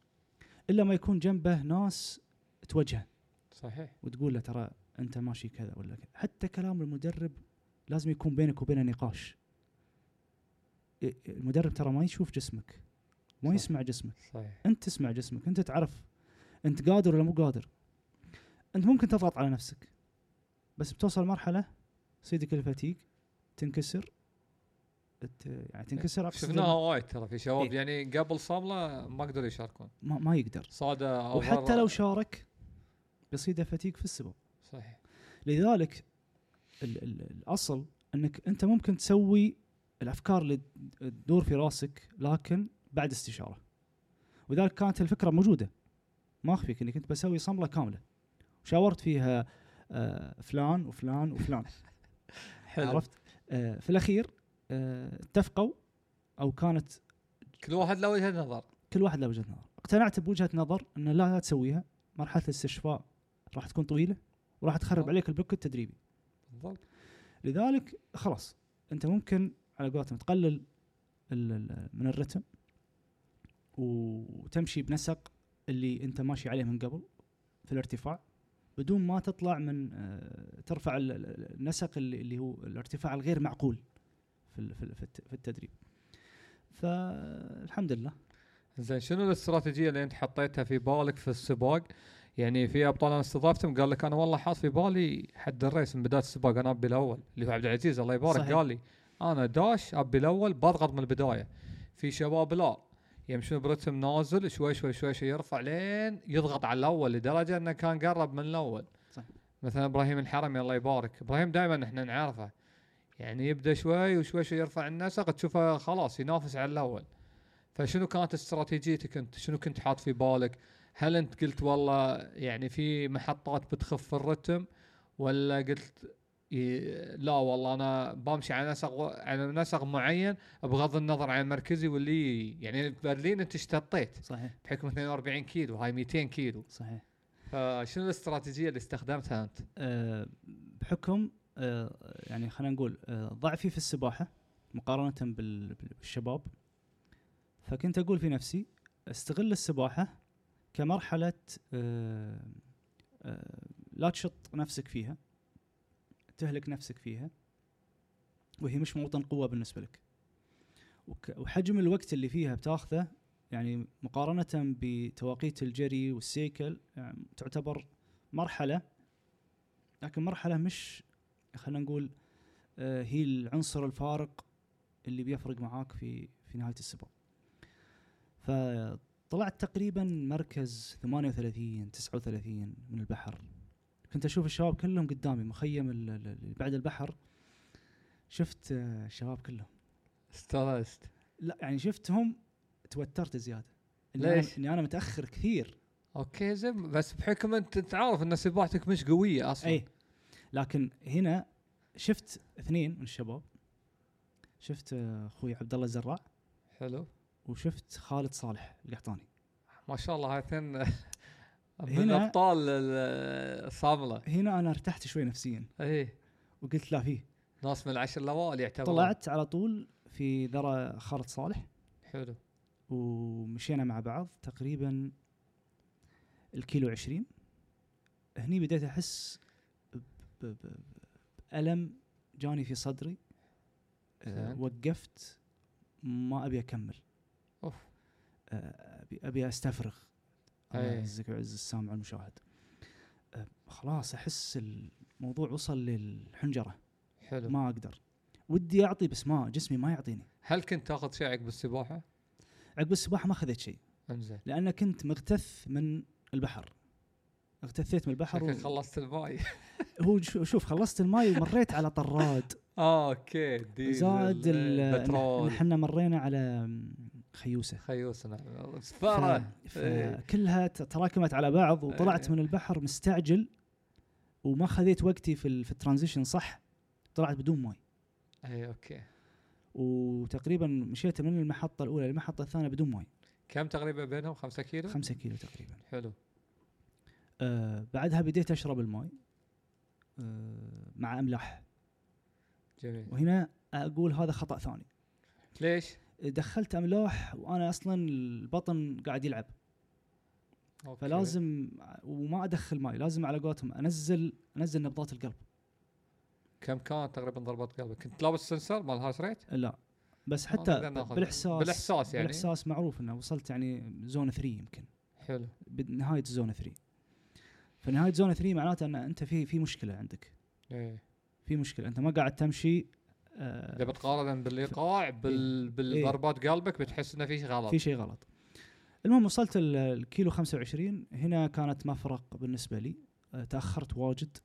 إلا ما يكون جنبه ناس توجهه. صحيح. وتقول له ترى أنت ماشي كذا ولا كذا. حتى كلام المدرب لازم يكون بينك وبينه نقاش. المدرب ترى ما يشوف جسمك ما صح. يسمع جسمك. صحيح. أنت تسمع جسمك أنت تعرف أنت قادر ولا مو قادر. أنت ممكن تضغط على نفسك بس بتوصل مرحلة يصيدك الفتيق تنكسر يعني تنكسر أقصد شفناها وايد ترى في شباب إيه. يعني قبل صامله ما قدروا يشاركون. ما, ما يقدر. صاده أو وحتى. لو شارك بيصيده فتيق في السباق صحيح. لذلك ال ال الأصل إنك أنت ممكن تسوي الأفكار اللي تدور في راسك لكن بعد استشارة. ولذلك كانت الفكرة موجودة. ما أخفيك اني كنت بسوي صملة كاملة. وشاورت فيها آه، فلان وفلان وفلان. *laughs* حلو. عرفت؟ آه، في الأخير اتفقوا أو كانت كل واحد له وجهة نظر. كل واحد له وجهة نظر. اقتنعت بوجهة نظر إن لا لا تسويها مرحلة الاستشفاء راح تكون طويلة وراح تخرب. عليك البوك التدريبي. بالضبط. لذلك خلاص أنت ممكن على قولتهم تقلل من الرتم وتمشي بنسق اللي أنت ماشي عليه من قبل في الارتفاع بدون ما تطلع من آه، ترفع ال- ال- النسق اللي هو الارتفاع الغير معقول. في في ال- في الت- في التدريب. فالحمد لله. زين شنو الاستراتيجية اللي انت حطيتها في بالك في السباق؟ يعني في أبطال أنا استضافتهم قال لك أنا والله حاط في بالي حد الريس من بداية السباق أنا أبي الأول. اللي هو عبد العزيز الله يبارك صحيح. قال لي أنا داش أبي الأول بضغط من البداية. في شباب لا يمشون برتم نازل شوي شوي شوي شوي يرفع لين يضغط على الأول لدرجة إنه كان قرب من الأول. صح. مثلا إبراهيم الحرمي الله يبارك. إبراهيم دائما إحنا نعرفه. يعني يبدأ شوي وشوي شوي يرفع النسق تشوفه خلاص ينافس على الأول. فشنو كانت استراتيجيتك أنت؟ شنو كنت حاط في بالك؟ هل أنت قلت والله يعني في محطات بتخف الرتم ولا قلت لا والله أنا بمشي على نسق على نسق معين بغض النظر عن مركزي واللي يعني برلين أنت اشتطيت صحيح. بحكم 42 كيلو هاي 200 كيلو. صحيح. فشنو الاستراتيجية اللي استخدمتها أنت؟ آه، بحكم يعني خلينا نقول آه، ضعفي في السباحة مقارنة بال- بالشباب. فكنت أقول في نفسي استغل السباحة كمرحلة آه، آه، لا تشط نفسك فيها تهلك نفسك فيها وهي مش موطن قوة بالنسبة لك. وحجم الوقت اللي فيها بتاخذه يعني مقارنة بتواقيت الجري والسيكل يعني تعتبر مرحلة لكن مرحلة مش خلينا نقول آه، هي العنصر الفارق اللي بيفرق معاك في في نهاية السباق. فطلعت تقريبا مركز 38 39 من البحر. كنت أشوف الشباب كلهم قدامي مخيم ال- ال- اللي بعد البحر. شفت آه، الشباب كلهم. استانست لا يعني شفتهم توترت زيادة. إني ليش؟ إني أنا متأخر كثير. okay زين. بس بحكم أنت عارف إن سباحتك مش قوية أصلا. اي لكن هنا شفت اثنين من الشباب. شفت آه، أخوي عبد الله الزراع. حلو. وشفت خالد صالح القحطاني. ما شاء الله هاثنين من هنا- ابطال ال- الصاملة. هنا أنا ارتحت شوي نفسيا. اي وقلت لا فيه. ناس من العشر الأوائل يعتبر طلعت على طول في ذرة خالد صالح. حلو. ومشينا مع بعض تقريبا الكيلو عشرين. هني بديت أحس بألم جاني في صدري. آه،. وقفت. ما أبي أكمل. أوف. آه، ابي أبي أستفرغ. الله أي. يعزك ويعز السامع والمشاهد. آه، خلاص أحس الموضوع وصل للحنجرة. حلو. ما أقدر. ودي أعطي بس ما جسمي ما يعطيني. هل كنت تاخذ شيء عقب السباحة؟ عقب السباحة ما أخذت شيء. انزين لأن كنت مغتث من البحر. اغتثيت من البحر و... خلصت الماي. *laughs* هو شو- شوف خلصت الماي ومريت على طراد *laughs* آه okay ديزل زاد البترول إحنا مرينا على خيوسة خيوس نعم. سفارة إيه. فكلها ت- تراكمت على بعض وطلعت إيه. من البحر مستعجل وما خذيت وقتي في. في ال transition صح طلعت بدون ماي اي okay وتقريبا مشيت من المحطة الأولى للمحطة الثانية بدون ماي كم تقريبا بينهم 5 كيلو؟ خمسة كيلو تقريبا حلو آه بعدها بديت أشرب الماي آه مع أملاح جميل وهنا أقول هذا خطأ ثاني ليش؟ دخلت أملاح وأنا أصلا البطن قاعد يلعب okay. فلازم وما أدخل ماي لازم على قولتهم أنزل أنزل نبضات القلب كم كانت تقريبا ضربات قلبك؟ كنت لابس sensor مال heart rate؟ لا بس آه، حتى. بالإحساس بالإحساس يعني بالإحساس معروف إنه وصلت يعني zone 3 يمكن حلو بنهاية zone 3 فنهايه zone 3 معناته أن أنت في في مشكلة عندك. إيه. في مشكلة. أنت ما قاعد تمشي آه، إذا بتقارن بالإيقاع بال... بالضربات قلبك بتحس إنه في شيء غلط. في شيء غلط. المهم وصلت ال- الكيلو 25 هنا كانت مفرق بالنسبة لي. آه، تأخرت واجد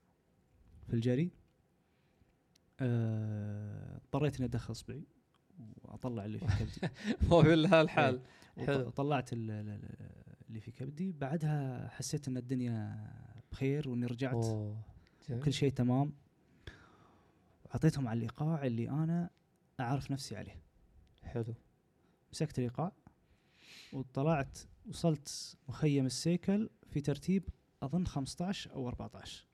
في الجري. آه، اضطريت إني ادخل أصبعي وأطلع اللي في كبدي. *laughs* هو بهالحال حلو. وطلعت ال- ال- ال- اللي في كبدي. بعدها حسيت إن الدنيا بخير وإني رجعت. جميل. كل شيء تمام. أعطيتهم على الايقاع اللي أنا أعرف نفسي عليه. حلو. مسكت الايقاع وطلعت وصلت مخيم السيكل في ترتيب أظن 15 أو 14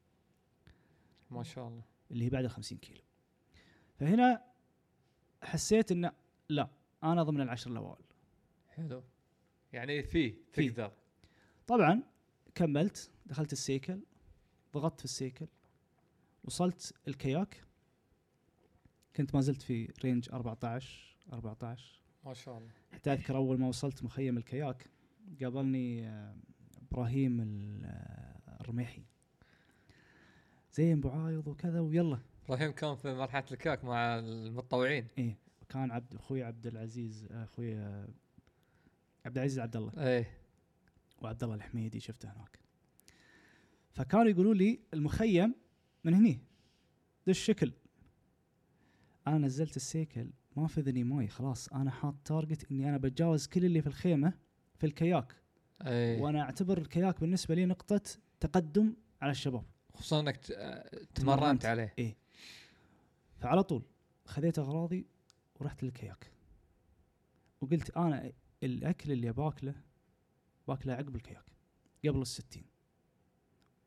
ما شاء الله. اللي هي بعد ال 50 كيلو. فهنا حسيت إنه لا أنا ضمن العشر الاوائل حلو. يعني في في. تقدر. طبعا كملت دخلت السيكل ضغطت في السيكل وصلت الكياك. كنت ما زلت في رينج 14 14 ما شاء الله. حتى أذكر أول ما وصلت مخيم الكياك قابلني آه، إبراهيم آه، الرميحي. زين أبو عايض وكذا ويلا. إبراهيم كان في مرحلة الكاك مع المتطوعين. إيه كان عبد أخوي عبد العزيز أخوي آه، عبد العزيز عبد الله. إيه. وعبد الله الحميدي شفته هناك. فكانوا يقولوا لي المخيم من هني ذا الشكل. أنا نزلت السيكل ما فادني ماي خلاص. أنا حاط target إني أنا بتجاوز كل اللي في الخيمة في ال kayak. إيه وأنا أعتبر ال kayak بالنسبة لي نقطة تقدم على الشباب. خصوصا إنك تمرنت. عليه. فعلى طول خذيت أغراضي ورحت لل kayak. وقلت أنا الأكل اللي باكله باكله عقب ال kayak قبل الستين.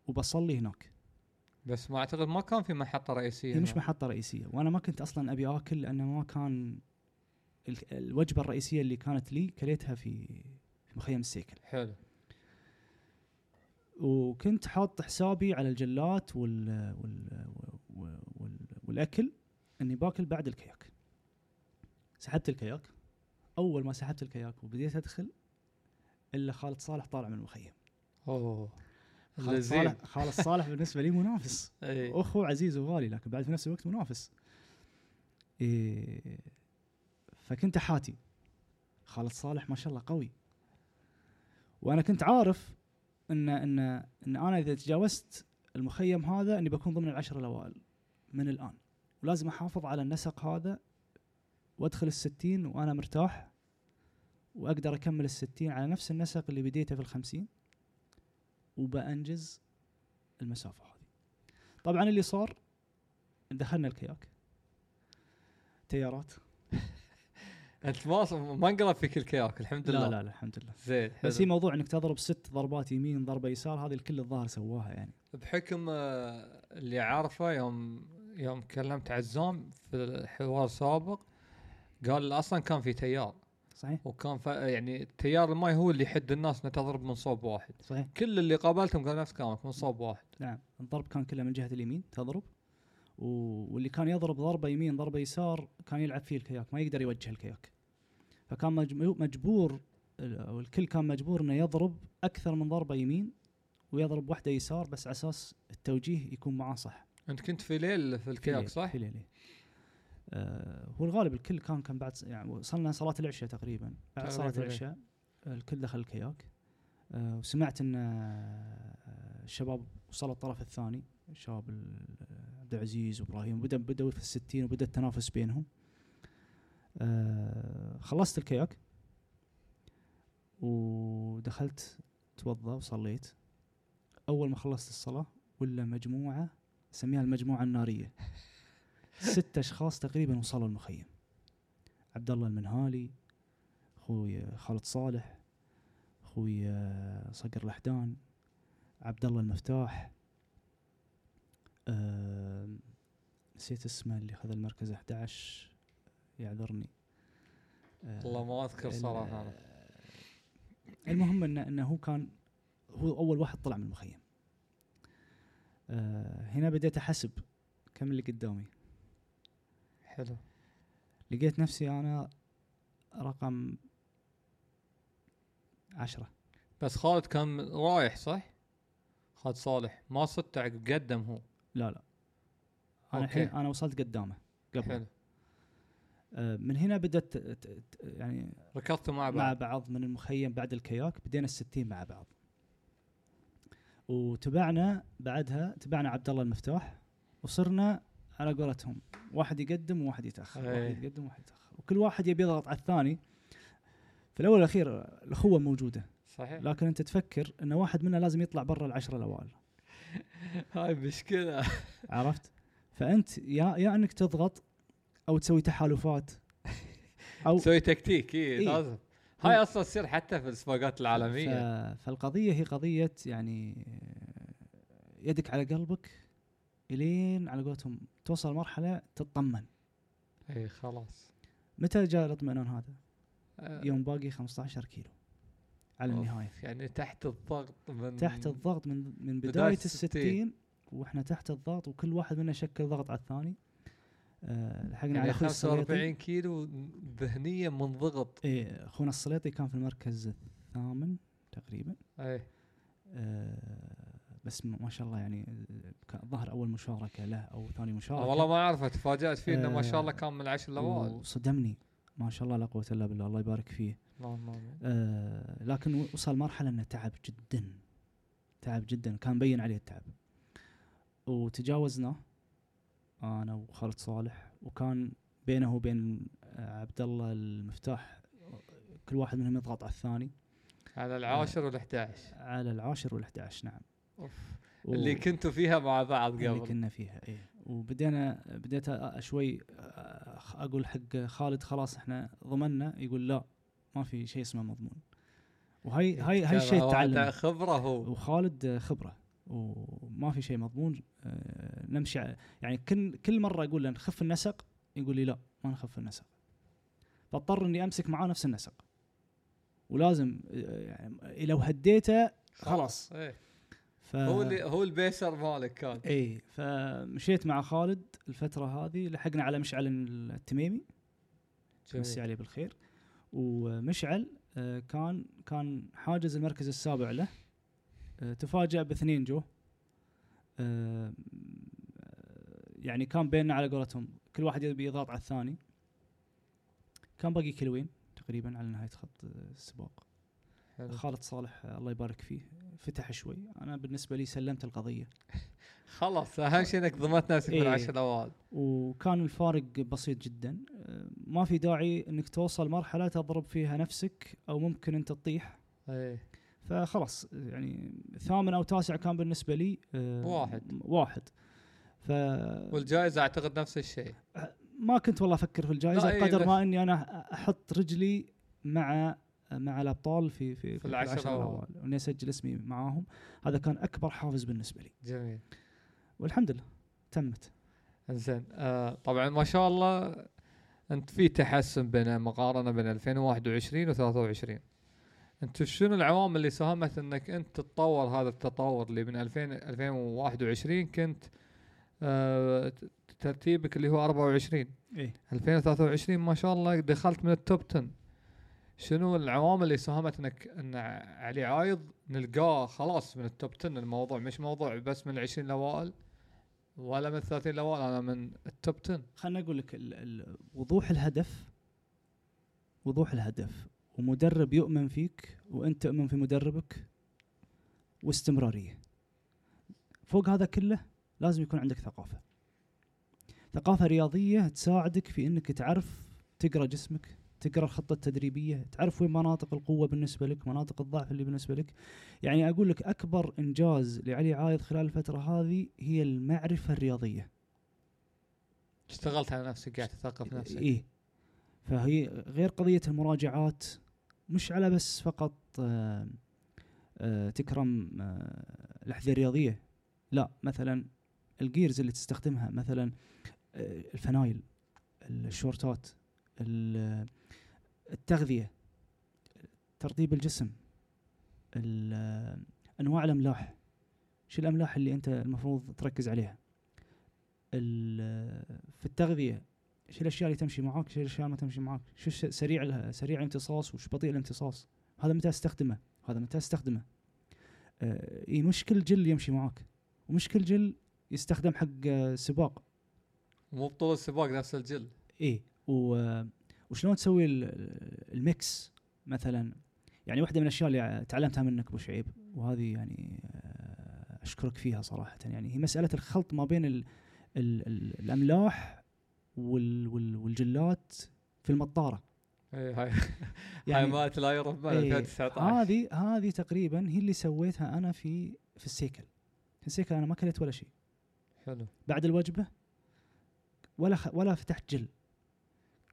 وبصلي هناك. بس ما أعتقد ما كان في محطة رئيسية هي مش هناك. محطة رئيسية. وأنا ما كنت أصلا أبي آكل لأنه ما كان ال- الوجبة الرئيسية اللي كانت لي كليتها في في مخيم السيكل. حلو. وكنت حاط حسابي على الجلات وال وال وال وال والأكل إني باكل بعد الكياك. سحبت الكياك. أول ما سحبت الكياك وبديت أدخل إلا خالد صالح طالع من المخيم. أوه. خالد صالح خالد صالح بالنسبة لي منافس. *laughs* إيه. أخو عزيز وغالي لكن بعد في نفس الوقت منافس. إيه. فكنت حاتي خالد صالح ما شاء الله قوي. وأنا كنت عارف ان ان إن أنا إذا تجاوزت المخيم هذا إني بكون ضمن العشر الأوائل من الآن. ولازم أحافظ على النسق هذا وأدخل الستين وأنا مرتاح. وأقدر أكمل الستين على نفس النسق اللي بديته في الخمسين وبأنجز المسافة هذه. طبعا اللي صار دخلنا الكياك. تيارات. *laughs* أنت ما ما انقلب فيك الكياك الحمد لله. لا لا لا الحمد لله. زين بس هي. موضوع إنك تضرب ست ضربات يمين ضربة يسار هذه الكل الظاهر سواها يعني. بحكم آه، اللي عارفه يوم يوم كلمت عزام في الحوار سابق قال أصلا كان في تيار. صحيح. وكان ف... يعني تيار الماي هو اللي يحد الناس انها تضرب من صوب واحد. صحيح. كل اللي قابلتهم قال نفس كلامك من صوب واحد. نعم. الضرب كان كله من جهة اليمين تضرب. و... واللي كان يضرب ضربة يمين ضربة يسار كان يلعب فيه الكياك ما يقدر يوجه الكياك. فكان مجبور أو الكل كان مجبور إنه يضرب أكثر من ضربة يمين ويضرب واحدة يسار بس على أساس التوجيه يكون معاه صح. أنت كنت في ليل في الكياك صح؟ في ليل إيه. هو الغالب الكل كان كان بعد يعني وصلنا صلاة العشاء تقريبا. بعد صلاة. العشاء. آه، الكل دخل الكياك. آه وسمعت إن آه، الشباب وصلوا الطرف الثاني. الشباب ال- عبد العزيز وإبراهيم بدا بدأوا في الستين وبدأ التنافس بينهم. آه خلصت الكياك. ودخلت توضى وصليت. أول ما خلصت الصلاة ولا مجموعة سميها المجموعة النارية. ست أشخاص تقريبا وصلوا المخيم. عبد الله المنهالي أخوي خالد صالح أخوي آه، صقر الأحدان عبد الله المفتاح آم، نسيت اسمه اللي أخذ المركز 11 يعذرني. آه، والله ما أذكر ال- صراحة. أنا المهم انه انه هو كان هو أول واحد طلع من المخيم. آه هنا بديت أحسب كم اللي قدامي. حلو. لقيت نفسي أنا رقم عشرة. بس خالد كان رايح صح؟ خالد صالح. ما صدت عقب قدم هو. لا لا. أنا. الحين أنا وصلت قدامه قبل حلو. آه، من هنا بدأت ت- ت- ت- يعني ركضتوا مع مع بعض بعض من المخيم بعد الكياك. بدينا الستين مع بعض. وتبعنا بعدها تبعنا عبد الله المفتاح. وصرنا على قولتهم. واحد يقدم وواحد يتأخر. أي. واحد يقدم وواحد يتأخر. وكل واحد يبي يضغط على الثاني. في الأول والأخير الأخوة موجودة. صحيح. لكن أنت تفكر إن واحد منا لازم يطلع برا العشرة الأوائل. *laughs* هاي مشكلة. *laughs* عرفت؟ فأنت يا يا إنك تضغط أو تسوي تحالفات *laughs* أو تسوي تكتيك اي إيه. لازم. هاي أصلا تصير حتى في السباقات العالمية. ف... فالقضية هي قضية يعني يدك على قلبك. الين على قولتهم توصل مرحلة تطمن. اي خلاص. متى جاء الأطمئنان هذا؟ آه، يوم باقي 15 كيلو. على النهاية. يعني تحت الضغط من تحت الضغط من من بداية بداية الستين. الستين وإحنا تحت الضغط وكل واحد منا شكل ضغط على الثاني. أه لحقنا يعني على أخوي السليطي 45 كيلو ذهنيا منضغط إيه أخونا السليطي كان في المركز الثامن تقريبا. اي أه بس ما شاء الله يعني ظهر أول مشاركة له أو ثاني مشاركة. والله ما أعرفه تفاجأت فيه إنه ما شاء الله آه، كان من العشر الأوائل. وصدمني. ما شاء الله لا قوة إلا بالله الله يبارك فيه. اللهم آمين. آه لكن وصل مرحلة إنه تعب جدا. تعب جدا كان مبين عليه التعب. وتجاوزناه أنا وخالد صالح وكان بينه وبين آه، عبد الله المفتاح كل واحد منهم يضغط على الثاني. على العاشر وال11 على العاشر وال11 نعم. أوف. و- اللي كنتوا فيها مع بعض اللي قبل. كنا فيها إيه. وبدينا بديت شوي أقول حق خالد خلاص إحنا ضمنا يقول لا ما في شيء اسمه مضمون. وهي هاي هاي الشيء تعلم. خبرة هو. وخالد خبرة. وما في شيء مضمون آه، نمشي يعني كل كل مرة أقول له نخف النسق يقول لي لا ما نخف النسق. فاضطر إني أمسك معاه نفس النسق. ولازم آه، يعني لو هديته خلاص. إيه. ف هو اللي هو البيسر مالك كان. إي فمشيت مع خالد الفترة هذه لحقنا على مشعل التميمي. مسي جميل. عليه بالخير. ومشعل آه، كان كان حاجز المركز السابع له. آه، تفاجأ باثنين جو. آه، يعني كان بيننا على قولتهم كل واحد يبي يضغط على الثاني. كان باقي كيلوين تقريبا على نهاية خط السباق. خالد صالح الله يبارك فيه فتح شوي. أنا بالنسبة لي سلمت القضية. *laughs* خلاص أهم شيء إنك ضمنت نفسك إيه. بالعشر الأوائل. وكان الفارق بسيط جدا. آه، ما في داعي إنك توصل مرحلة تضرب فيها نفسك أو ممكن أنت تطيح. إيه. فخلاص يعني ثامن أو تاسع كان بالنسبة لي آه، واحد. واحد. ف والجائزة أعتقد نفس الشيء. ما كنت والله أفكر في الجائزة إيه، بقدر ما إني أنا أحط رجلي مع مع الأبطال في في, في, العشر. الاوائل وإني أسجل اسمي معاهم. هذا كان أكبر حافز بالنسبة لي. جميل. والحمد لله. تمت. زين آه طبعا ما شاء الله أنت في تحسن بين مقارنة بين 2021 و 23 أنت شنو العوامل اللي ساهمت إنك أنت تتطور هذا التطور اللي من 2000 2021 كنت آه ترتيبك اللي هو 24 إيه. 2023 ما شاء الله دخلت من التوب 10 شنو العوامل اللي ساهمت انك إن علي عايض نلقاه خلاص من التوب 10 الموضوع. مش موضوع بس من ال 20 الاوائل ولا من ال 30 الاوائل أنا من التوب 10 خليني أقول لك ال- ال- وضوح الهدف وضوح الهدف. ومدرب يؤمن فيك وأنت تؤمن في مدربك واستمرارية. فوق هذا كله لازم يكون عندك ثقافة. ثقافة رياضية تساعدك في إنك تعرف تقرأ جسمك تقرأ الخطة التدريبية تعرف وين مناطق القوة بالنسبة لك مناطق الضعف اللي بالنسبة لك. يعني أقول لك أكبر إنجاز لعلي عايض خلال الفترة هذه هي المعرفة الرياضية. اشتغلت على نفسك قاعد تثقف نفسك. إيه. فهي غير قضية المراجعات مش على بس فقط آه آه تكرم آه الاحذيه الرياضيه لا مثلا الجيرز اللي تستخدمها مثلا آه الفنايل الشورتات ال- التغذية ترطيب الجسم ال- آه، أنواع الأملاح. شو الأملاح اللي أنت المفروض تركز عليها؟ في التغذية شو الأشياء اللي تمشي معاك شو الأشياء ما تمشي معاك؟ شو سريع سريع الامتصاص وش بطيء الامتصاص؟ هذا متى أستخدمه؟ هذا متى أستخدمه؟ آه إيه مش كل جل يمشي معاك ومش كل جل يستخدم حق آه، سباق مو بطول السباق نفس الجل. إيه و- وشلون تسوي ال- ال mix مثلا؟ يعني واحدة من الأشياء اللي تعلمتها منك أبو شعيب وهذه يعني آه، أشكرك فيها صراحة. يعني هي مسألة الخلط ما بين ال ال ال الأملاح وال وال والجلات في المطارة. إيه هاي. *laughs* هاي يعني مالت لا بال إيه، 2019 هذه هذه تقريبا هي اللي سويتها أنا في في ال cycle. في السيكل أنا ما كليت ولا شيء. حلو. بعد الوجبة ولا خ... ولا فتحت جل.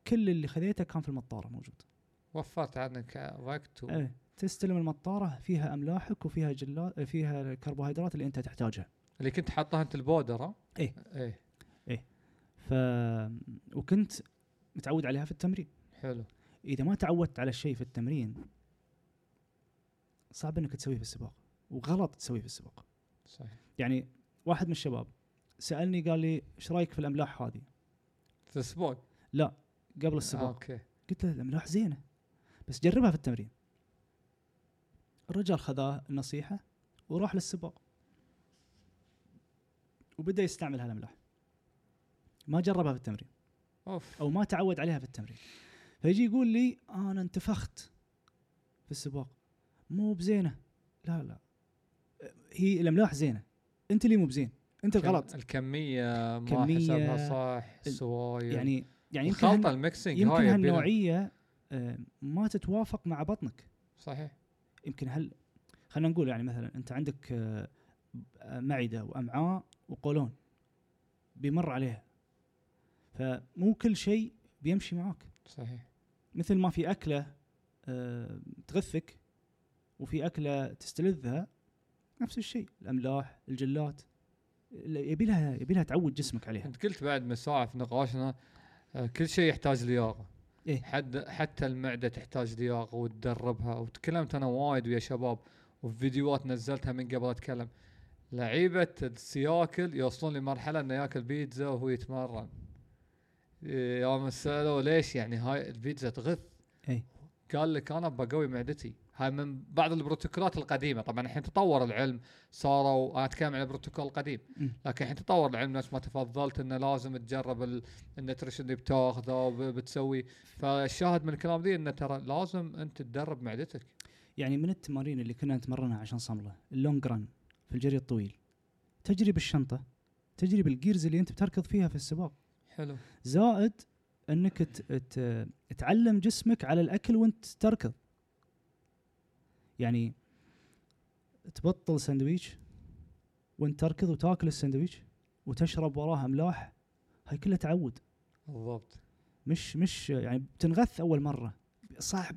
كل اللي خذيته كان في المطارة موجود. وفرت عنك وقت و... إيه. تستلم المطارة فيها أملاحك وفيها جلات فيها الكربوهيدرات اللي أنت تحتاجها. اللي كنت حاطها أنت البودر ها؟ إيه. إيه. ف وكنت متعود عليها في التمرين. حلو. إذا ما تعودت على الشيء في التمرين صعب إنك تسويه في السباق وغلط تسويه في السباق. صحيح. يعني واحد من الشباب سألني قال لي إيش رأيك في الأملاح هذه؟ في الأسبوع؟ لا. قبل السباق. أوكي. قلت له الاملاح زينة. بس جربها في التمرين. الرجال خذاه النصيحة وراح للسباق. وبدأ يستعمل هالاملاح ما جربها في التمرين. أوف. أو ما تعود عليها في التمرين. فيجي يقول لي أنا انتفخت في السباق. مو بزينة. لا لا. هي الاملاح زينة. أنت اللي مو بزين. أنت الغلط الكمية ما كمية، حسبها صح ال- السواير يعني يعني يمكن الخلطه ال mixing يمكن هاي هالنوعية آه، ما تتوافق مع بطنك. صحيح. يمكن هل خلينا نقول يعني مثلا أنت عندك آه، معدة وأمعاء وقولون بيمر عليها. فمو كل شيء بيمشي معاك. صحيح. مثل ما في أكلة آه، تغثك وفي أكلة تستلذها نفس الشيء. الأملاح الجلات ال- يبي لها يبي لها تعود جسمك عليها. أنت قلت بعد من ساعه في نقاشنا كل شيء يحتاج لياقة. إيه. حد حتى المعدة تحتاج لياقة وتدربها. وتكلمت أنا وايد ويا شباب وفي فيديوهات نزلتها من قبل أتكلم. لعيبة السياكل يوصلون لمرحلة إنه ياكل بيتزا وهو يتمرن. إيه، يوم سالوه ليش يعني هاي البيتزا تغث؟ اي قال لك أنا بقوي معدتي. هاي من بعض البروتوكولات القديمة. طبعا الحين تطور العلم صاروا أنا أتكلم عن البروتوكول القديم. لكن الحين تطور العلم نفس ما تفضلت إنه لازم تجرب ال- ال nutrition اللي بتاخذه وب- بتسوي. فالشاهد من الكلام ذي إنه ترى لازم أنت تدرب معدتك. يعني من التمارين اللي كنا نتمرنها عشان صمله ال long run في الجري الطويل تجري بالشنطة تجري بال gears اللي أنت بتركض فيها في السباق. حلو. زائد إنك تعلم جسمك على الأكل وأنت تركض. يعني تبطل سندويش وانت تركض وتاكل السندويش وتشرب وراه املاح هاي كلها تعود. بالضبط. مش مش يعني بتنغث أول مرة. صعب.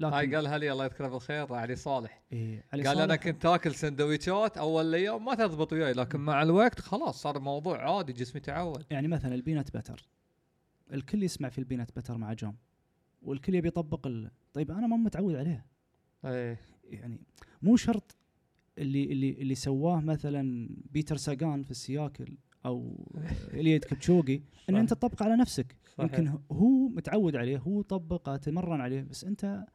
لكن هاي قالها لي الله يذكره بالخير؟ علي صالح. إيه علي قال أنا صالح كنت آكل سندويشات أول الأيام ما تضبط وياي لكن مع الوقت خلاص صار الموضوع عادي جسمي تعود. يعني مثلا البينات بتر. الكل يسمع في البينات بتر مع جام والكل يبي يطبق ال... طيب أنا ما متعود عليها. إيه. يعني مو شرط اللي اللي اللي سواه مثلا بيتر ساجان في السياكل أو *laughs* اليد كبتشوقي إن. أنت تطبقه على نفسك. صحيح. يمكن هو متعود عليه هو طبقه تمرن عليه بس أنت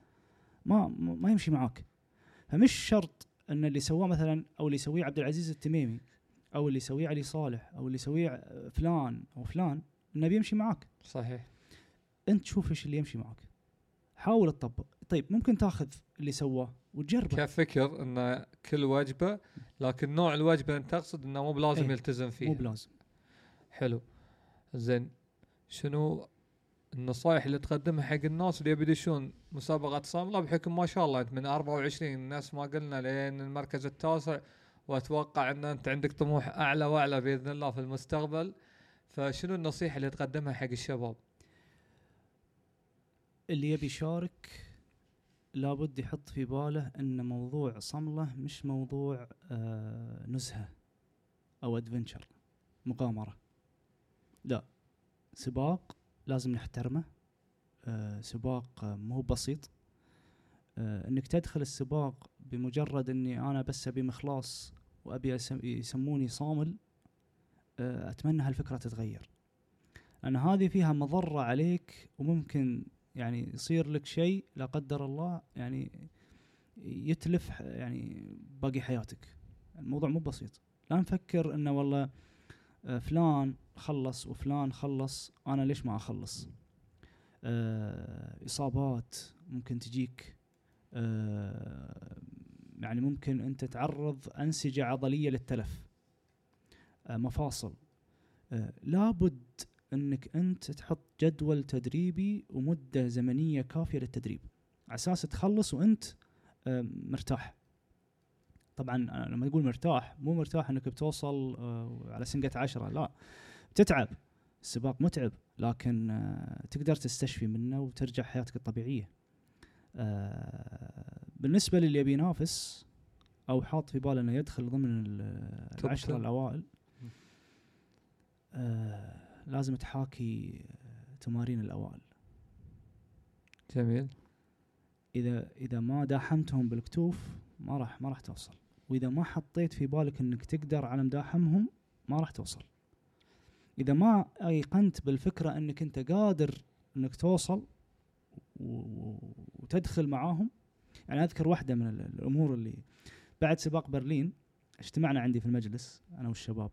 ما ما ما يمشي معاك. فمش شرط إن اللي سواه مثلا أو اللي يسويه عبد العزيز التميمي أو اللي يسويه علي صالح أو اللي يسويه فلان أو فلان إنه بيمشي معاك. صحيح. أنت شوف إيش اللي يمشي معاك. حاول تطبق. طيب ممكن تاخذ اللي سواه. وتجربه. كفكر إن كل وجبه لكن نوع الوجبه أنت تقصد إنه مو بلازم إيه. يلتزم مو فيها بلازم. حلو. زين. شنو النصائح اللي تقدمها حق الناس اللي يبي يدشون مسابقة صاملة بحكم ما شاء الله أنت من 24 الناس ما قلنا لين المركز التاسع وأتوقع إن أنت عندك طموح أعلى وأعلى بإذن الله في المستقبل. فشنو النصيحة اللي تقدمها حق الشباب؟ اللي يبي يشارك لابد يحط في باله إن موضوع صملة مش موضوع آه نزهة أو ادفنشر مغامرة. لا سباق لازم نحترمه آه سباق آه مو بسيط. آه إنك تدخل السباق بمجرد إني أنا بس أبي مخلاص وأبي يسموني صامل آه أتمنى هالفكرة تتغير. لأن هذه فيها مضرة عليك وممكن يعني يصير لك شيء لا قدر الله يعني يتلف يعني باقي حياتك. الموضوع مو بسيط. لا نفكر إنه والله آه، فلان خلص وفلان خلص أنا ليش ما أخلص؟ آه، إصابات ممكن تجيك. آه، يعني ممكن أنت تعرض أنسجة عضلية للتلف. مفاصل. لابد إنك أنت تحط جدول تدريبي ومدة زمنية كافية للتدريب. على أساس تخلص وأنت آه، مرتاح. طبعا لما تقول مرتاح مو مرتاح إنك بتوصل آه، على سنقة عشرة لا. بتتعب. السباق متعب لكن آه، تقدر تستشفي منه وترجع حياتك الطبيعية. بالنسبة للي يبي ينافس أو حاط في باله إنه يدخل ضمن العشرة. الأوائل لازم تحاكي آه، تمارين الأوائل. جميل. إذا إذا ما داحمتهم بالكتوف ما راح ما راح توصل. وإذا ما حطيت في بالك إنك تقدر على مداحمهم ما راح توصل. إذا ما أيقنت بالفكرة إنك أنت قادر إنك توصل وتدخل معاهم يعني أذكر واحدة من ال- الأمور اللي بعد سباق برلين اجتمعنا عندي في المجلس أنا والشباب.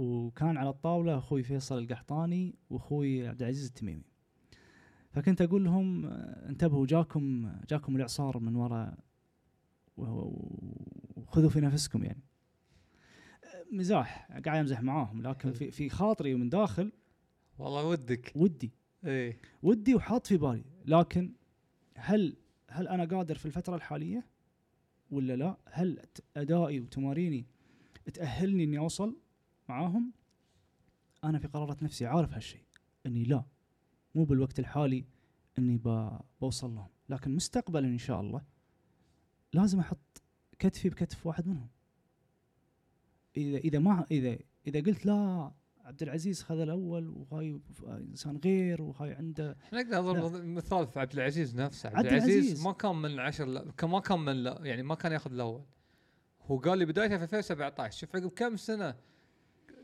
وكان على الطاولة أخوي فيصل القحطاني وأخوي عبد العزيز التميمي. فكنت أقول لهم انتبهوا جاكم جاكم الإعصار من وراء وخذوا في نفسكم يعني. مزاح قاعد أمزح معاهم لكن في في خاطري ومن داخل والله ودك. ودي. إيه. ودي وحاط في بالي. لكن هل هل أنا قادر في الفترة الحالية؟ ولا لا؟ هل أدائي وتماريني تأهلني إني أوصل؟ معاهم أنا في قرارة نفسي عارف هالشيء إني لا مو بالوقت الحالي إني بوصل لهم لكن مستقبلا إن شاء الله لازم أحط كتفي بكتف واحد منهم. إذا إذا ما إذا إذا قلت لا عبد العزيز خذ الأول وهاي إنسان غير وهاي عنده إحنا نقدر نضرب مثال في عبد العزيز نفسه. عبد, عبد العزيز, العزيز. ما كان من العشر لا- ما كان من لا- يعني ما كان ياخذ الأول. هو قال لي بدايته في 2017 شوف عقب كم سنة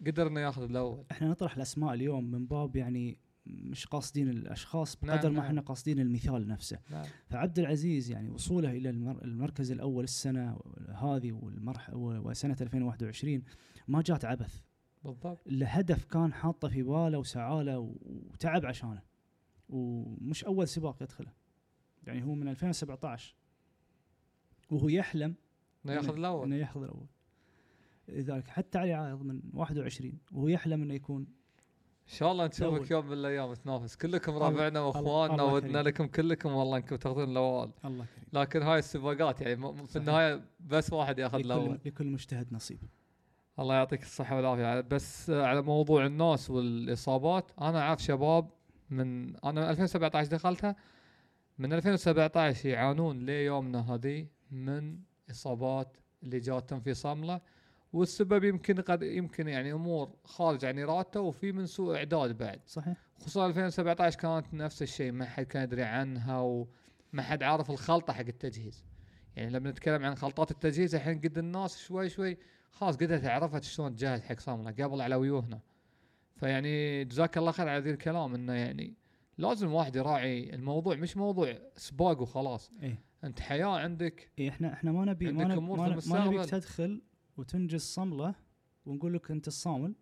قدر انه ياخذ الأول. إحنا نطرح الأسماء اليوم من باب يعني مش قاصدين الأشخاص نعم، بقدر ما نعم. إحنا قاصدين المثال نفسه. نعم. فعبد العزيز يعني وصوله إلى المر المركز الأول السنة هذه والمرح وسنة 2021 ما جات عبث. بالضبط. لهدف كان حاطه في باله وسعى له وتعب عشانه. ومش أول سباق يدخله. يعني هو من 2017 وهو يحلم إنه ياخذ الأول. إنه ياخذ الأول. لذلك حتى علي عايض من 21 وهو يحلم إنه يكون إن شاء الله نشوفك. يوم من الأيام تنافس. كلكم ربعنا وإخواننا ودنا. لكم كلكم والله انكم تاخذون الأول الله كريم لكن هاي السباقات يعني في صحيح. النهاية بس واحد ياخذ الأول لكل, مجتهد نصيب. الله يعطيك الصحة والعافية. بس على موضوع الناس والإصابات أنا أعرف شباب من أنا من 2017 دخلتها من 2017 يعانون ليومنا هذه من إصابات اللي جاتهم في صملة. والسبب يمكن قد يمكن يعني أمور خارج عن إرادته وفي من سوء إعداد بعد. صحيح. خصوصا 2017 كانت نفس الشيء ما حد كان يدري عنها وما حد عارف الخلطة حق التجهيز. يعني لما نتكلم عن خلطات التجهيز الحين قد الناس شوي شوي خلاص قدرت عرفت شلون تجهز حق صاملة قبل على ويوهنا. فيعني جزاك الله خير على ذي الكلام إنه يعني لازم الواحد يراعي الموضوع مش موضوع سباق وخلاص. إيه. أنت حياة عندك. إيه إحنا إحنا ما نبي ما نبي ما, نبي- ما نبيك. تدخل وتنجز صملة ونقول لك أنت الصامل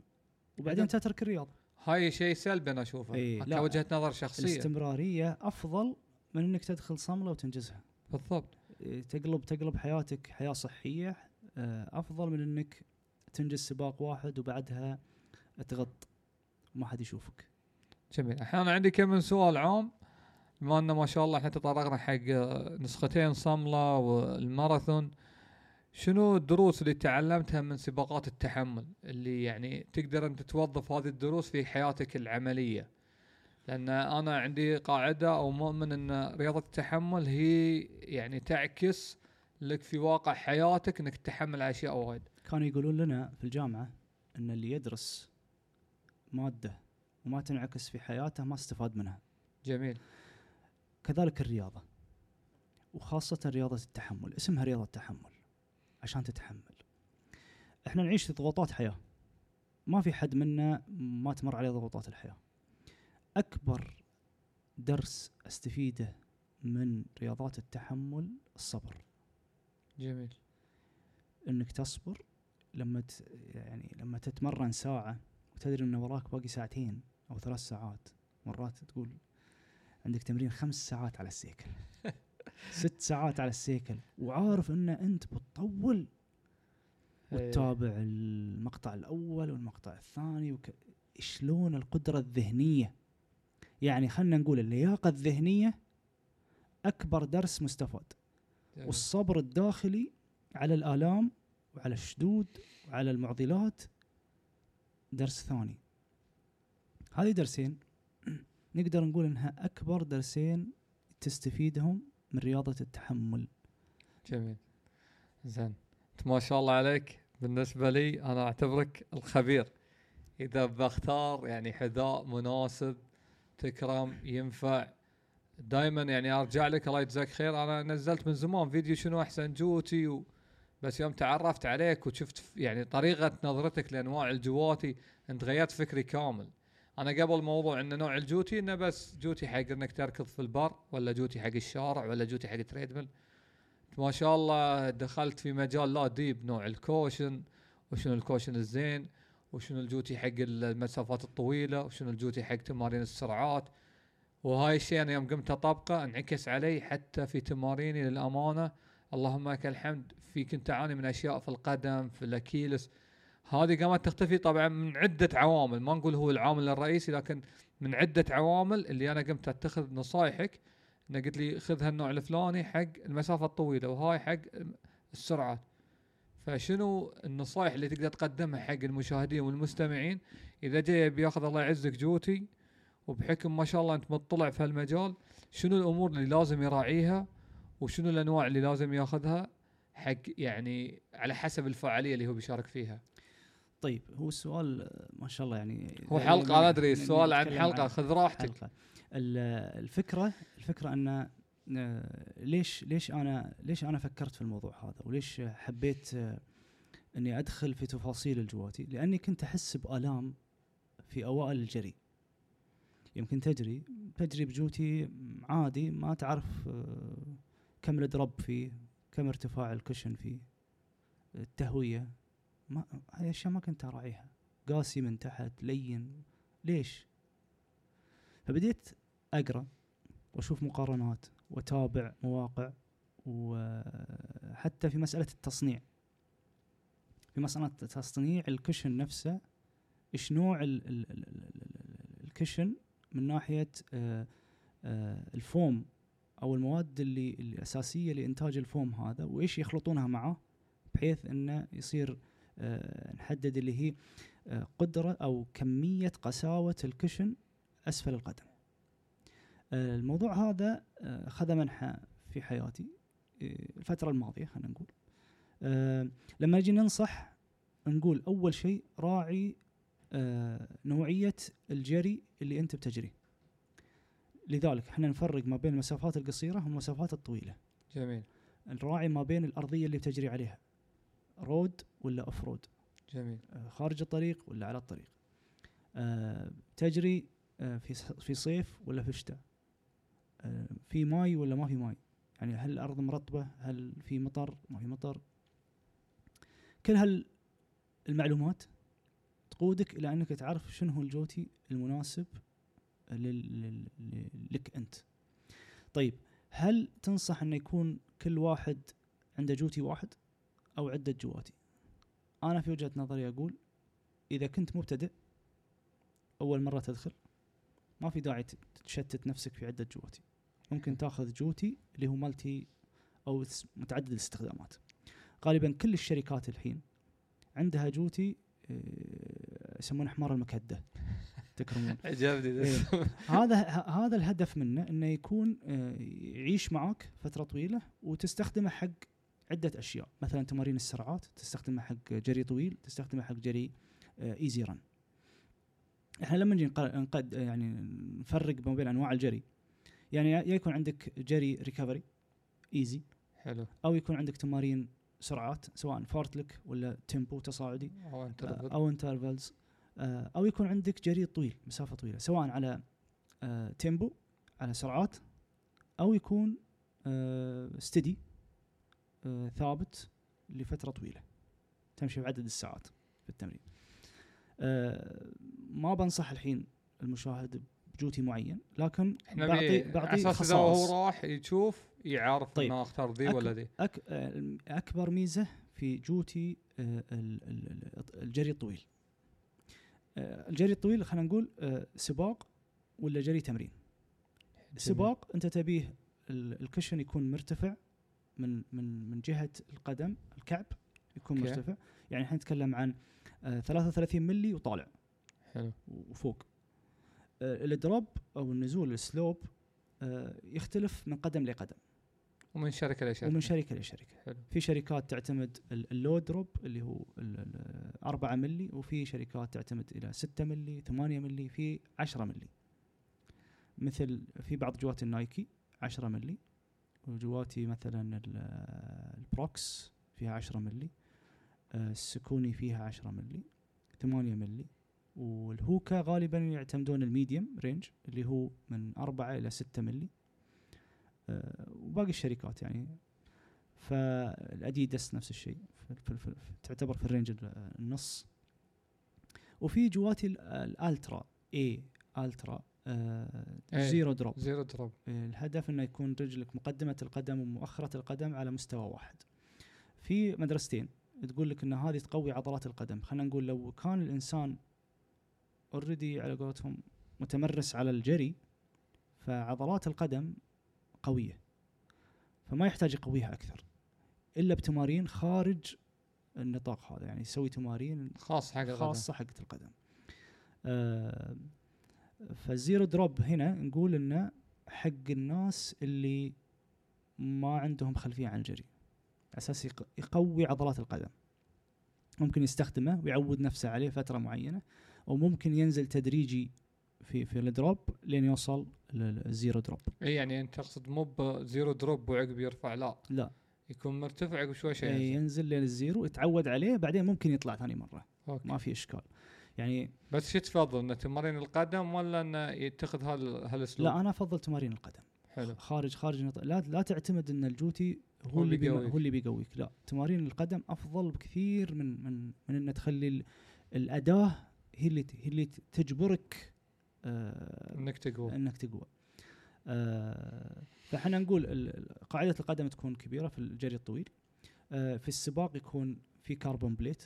وبعدين تترك الرياضه هاي شيء سلبي أنا أشوفه. إيه،. كوجهة نظر شخصية. الاستمرارية أفضل من إنك تدخل صملة وتنجزها. بالضبط. إيه، تقلب تقلب حياتك حياة صحية آه، أفضل من إنك تنجز سباق واحد وبعدها تغط. ما حد يشوفك. جميل. الحين أنا عندي كم من سؤال عام. بما ان ما شاء الله إحنا تطرقنا حق آه، نسختين صملة والماراثون. شنو الدروس اللي تعلمتها من سباقات التحمل؟ اللي يعني تقدر أنت توظف هذه الدروس في حياتك العملية. لأن أنا عندي قاعدة أو مؤمن أن رياضة التحمل هي يعني تعكس لك في واقع حياتك إنك تتحمل أشياء وايد. كانوا يقولون لنا في الجامعة أن اللي يدرس مادة وما تنعكس في حياته ما استفاد منها. جميل. كذلك الرياضة وخاصة رياضة التحمل. اسمها رياضة تحمل عشان تتحمل. إحنا نعيش ضغوطات حياة. ما في حد منا ما تمر عليه ضغوطات الحياة. أكبر درس أستفيده من رياضات التحمل الصبر. جميل. إنك تصبر لما ت... يعني لما تتمرن ساعة وتدري إن وراك باقي ساعتين أو ثلاث ساعات. مرات تقول عندك تمرين خمس ساعات على السيكل. *laughs* ست ساعات على السيكل وعارف إن أنت بتطول إيه. وتتابع المقطع الأول والمقطع الثاني وك... شلون القدرة الذهنية يعني خلينا نقول اللياقة الذهنية أكبر درس مستفاد جميل. والصبر الداخلي على الآلام وعلى الشدود وعلى المعضلات درس ثاني هذه درسين *clears throat* نقدر نقول إنها أكبر درسين تستفيدهم من رياضة التحمل. جميل. زين. أنت ما شاء الله عليك. بالنسبة لي أنا أعتبرك الخبير. إذا بختار يعني حذاء مناسب تكرم ينفع دائما يعني أرجع لك الله يجزاك خير. أنا نزلت من زمان فيديو شنو أحسن جوتي و بس يوم تعرفت عليك وشفت يعني طريقة نظرتك لأنواع الجواتي أنت غيرت فكري كامل. أنا قبل موضوع إن نوع الجوتي إنه بس جوتي حق إنك تركض في البر ولا جوتي حق الشارع ولا جوتي حق treadmill. ما شاء الله دخلت في مجال لا deep نوع ال cushion وشنو ال cushion الزين وشنو الجوتي حق المسافات الطويلة وشنو الجوتي حق تمارين السرعات وهاي الشيء أنا يوم قمت أطبقه انعكس علي حتى في تماريني للأمانة. اللهم لك الحمد في كنت اعاني من أشياء في القدم في ال Achilles هذه قامت تختفي طبعا من عدة عوامل. ما نقول هو العامل الرئيسي لكن من عدة عوامل اللي أنا قمت أتخذ نصايحك. أنه قلت لي خذ هالنوع الفلاني حق المسافة الطويلة وهاي حق السرعات فشنو النصائح اللي تقدر تقدمها حق المشاهدين والمستمعين؟ إذا جاي بياخذ الله يعزك جوتي وبحكم ما شاء الله أنت مطلع في هالمجال شنو الأمور اللي لازم يراعيها؟ وشنو الأنواع اللي لازم ياخذها حق يعني على حسب الفعالية اللي هو بيشارك فيها؟ طيب هو السؤال ما شاء الله يعني هو حلقة أنا أدري ن- السؤال عن نتكلم حلقة خذ راحتك. حلقة. ال- الفكرة الفكرة أن آه، ليش ليش أنا ليش أنا فكرت في الموضوع هذا؟ وليش حبيت آه، أني أدخل في تفاصيل الجواتي؟ لأني كنت أحس بآلام في أوائل الجري. يمكن تجري تجري بجوتي عادي ما تعرف آه، كم الدرب فيه كم ارتفاع الكشن فيه التهوية. ما هاي أشياء ما كنت أراعيها. قاسي من تحت لين. ليش؟ فبديت أقرأ وأشوف مقارنات وأتابع مواقع وحتى في مسألة التصنيع. في مسألة تصنيع ال cushion نفسه إيش نوع ال ال ال ال ال ال cushion من ناحية آه، آه، الفوم أو المواد اللي الأساسية لإنتاج الفوم هذا وإيش يخلطونها معه بحيث إنه يصير نحدد اللي هي آه، قدرة أو كمية قساوة الكشن أسفل القدم. آه، الموضوع هذا آه، خذ منحى في حياتي آه، الفترة الماضية خلينا نقول. آه، لما نجي ننصح نقول أول شيء راعي آه، نوعية الجري اللي أنت بتجريه. لذلك إحنا نفرق ما بين المسافات القصيرة والمسافات الطويلة. جميل نراعي ما بين الأرضية اللي بتجري عليها. road ولا off road. جميل. آه، خارج الطريق ولا على الطريق؟ آه، تجري آه، في في صيف ولا في شتاء؟ في ماي ولا ما في ماي؟ يعني هل الأرض مرطبة؟ هل في مطر؟ ما في مطر؟ كل هالمعلومات تقودك إلى أنك تعرف شنو هو الجوتي المناسب لل- لل- لل- لك أنت. طيب هل تنصح إنه يكون كل واحد عنده جوتي واحد؟ أو عدة جواتي. أنا في وجهة نظري أقول إذا كنت مبتدئ أول مرة تدخل ما في داعي تشتت نفسك في عدة جواتي. ممكن تأخذ جوتي اللي هو مالتي أو س- متعدد الاستخدامات. غالبا كل الشركات الحين عندها جوتي آه، يسمونه حمار المكدة. *laughs* تكرمون عجبني. إيه. هذا هذا الهدف منه إنه يكون آه، يعيش معك فترة طويلة وتستخدمه حق عدة أشياء. مثلا تمارين السرعات تستخدمه حق جري طويل تستخدمه حق جري easy run إحنا لما نجي نق- نقد يعني نفرق ما بين أنواع الجري يعني يا يكون عندك جري recovery easy حلو. أو يكون عندك تمارين سرعات سواء fartlek ولا tempo تصاعدي أو أنت آه،. أو intervals أو يكون عندك جري طويل مسافة طويلة سواء على آه، tempo على سرعات أو يكون steady ثابت لفترة طويلة. تمشي بعدد الساعات في التمرين. آه، ما بنصح الحين المشاهد بجوتي معين لكن إحنا بعطي بعطي أساس إذا هو راح يشوف يعرف طيب. إنه أختار ذي ولا ذي. أك... آه، أكبر ميزة في جوتي آه، ال- ال- ال- الجري الطويل. آه، الجري الطويل خلينا نقول آه، سباق ولا جري تمرين؟ سباق أنت تبيه ال- ال cushion يكون مرتفع من من من جهة القدم الكعب يكون أوكي. مرتفع. يعني إحنا نتكلم عن آه، 33 ملي وطالع. حلو. وفوق. آه، ال drop أو النزول ال slope آه، يختلف من قدم لقدم. ومن شركة لشركه ومن شركة لشركه حلو. في شركات تعتمد ال- ال low drop اللي هو ال- ال- 4 ملي وفي شركات تعتمد إلى 6 ملي 8 ملي في 10 ملي مثل في بعض جوات ال Nike 10 ملي وجواتي مثلا ال- ال Brooks فيها 10 ملي آه، ال Saucony فيها 10 ملي 8 ملي وال Hoka غالبا يعتمدون ال medium range اللي هو من 4 إلى 6 ملي آه، وباقي الشركات يعني فالأديداس نفس الشيء تعتبر في ال range ال- النص وفي جواتي ال- ال Altra اي Altra. zero drop. zero drop. الهدف إنه يكون رجلك مقدمة القدم ومؤخرة القدم على مستوى واحد. في مدرستين تقول لك إن هذه تقوي عضلات القدم. خلينا نقول لو كان الإنسان already على قولتهم متمرس على الجري فعضلات القدم قوية فما يحتاج يقويها أكثر إلا بتمارين خارج النطاق هذا يعني يسوي تمارين خاص حق القدم. خاصة حقت القدم. آه فال zero drop هنا نقول انه حق الناس اللي ما عندهم خلفية عن الجري على أساس يق- يقوي عضلات القدم. ممكن يستخدمه ويعود نفسه عليه فترة معينة وممكن ينزل تدريجي في في ال drop لين يوصل لل zero drop. إي يعني أنت تقصد مو ب zero drop وعقب يرفع لا. لا. يكون مرتفع عقب شوي إيه، ينزل. ينزل لين ال zero يتعود عليه بعدين ممكن يطلع ثاني مرة. okay. ما في إشكال. يعني بس شو تفضل انه تمارين القدم ولا انه يتخذ هال هالأسلوب؟ لا أنا أفضل تمارين القدم. حلو. خارج خارج النطاق لا لا تعتمد إن الجوتي هو, اللي بيقويك. هو اللي بيقويك. لا تمارين القدم أفضل بكثير من من من إن تخلي ال- الأداة هي اللي هي اللي تجبرك آه إنك تقوى. إنك تقوى. آه فإحنا نقول قاعدة القدم تكون كبيرة في الجري الطويل. آه في السباق يكون في carbon plate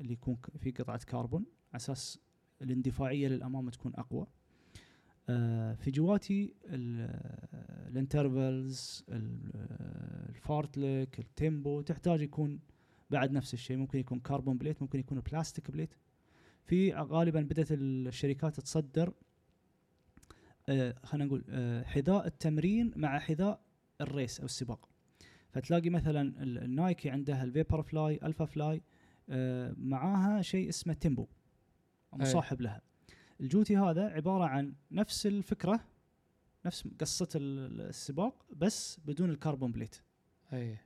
اللي يكون في قطعة كربون على أساس الاندفاعية للأمام تكون أقوى. آه في جواتي ال- ال intervals ال- ال fartlek ال tempo تحتاج يكون بعد نفس الشيء. ممكن يكون carbon plate ممكن يكون plastic plate. في غالبا بدأت الشركات تصدر آه، خلينا نقول آه، حذاء التمرين مع حذاء ال race أو السباق. فتلاقي مثلا ال- ال Nike عندها ال Vaporfly Alphafly آه، معاها شيء اسمه Tempo. مصاحب لها. الجوتي هذا عبارة عن نفس الفكرة نفس قصة ال- السباق بس بدون ال carbon plate. أي.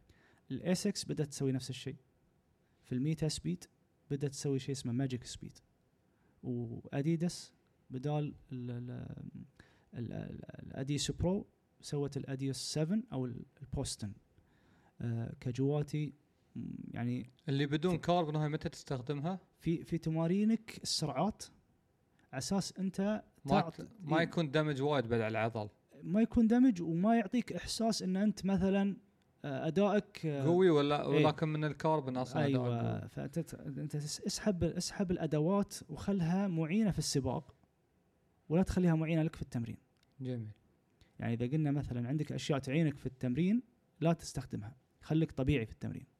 ال ASICS بدأت تسوي نفس الشيء. في ال Metaspeed بدأت تسوي شيء اسمه Magic Speed واديداس بدال ال- ال- ال- ال- ال Adios Pro سوت ال Adios 7 أو ال- ال Boston آه كجواتي يعني اللي بدون كاربون هاي متى تستخدمها؟ في في تمارينك السرعات على أساس أنت ما ما يكون damage وايد بعد على العضل. ما يكون damage وما يعطيك إحساس إن أنت مثلا آه، أدائك آه، قوي ولا إيه. ولكن من الكاربون أصلا. أيوه. فأنت أنت اسحب اسحب الأدوات وخلها معينة في السباق ولا تخليها معينة لك في التمرين. جميل. يعني إذا قلنا مثلا عندك أشياء تعينك في التمرين لا تستخدمها. خليك طبيعي في التمرين.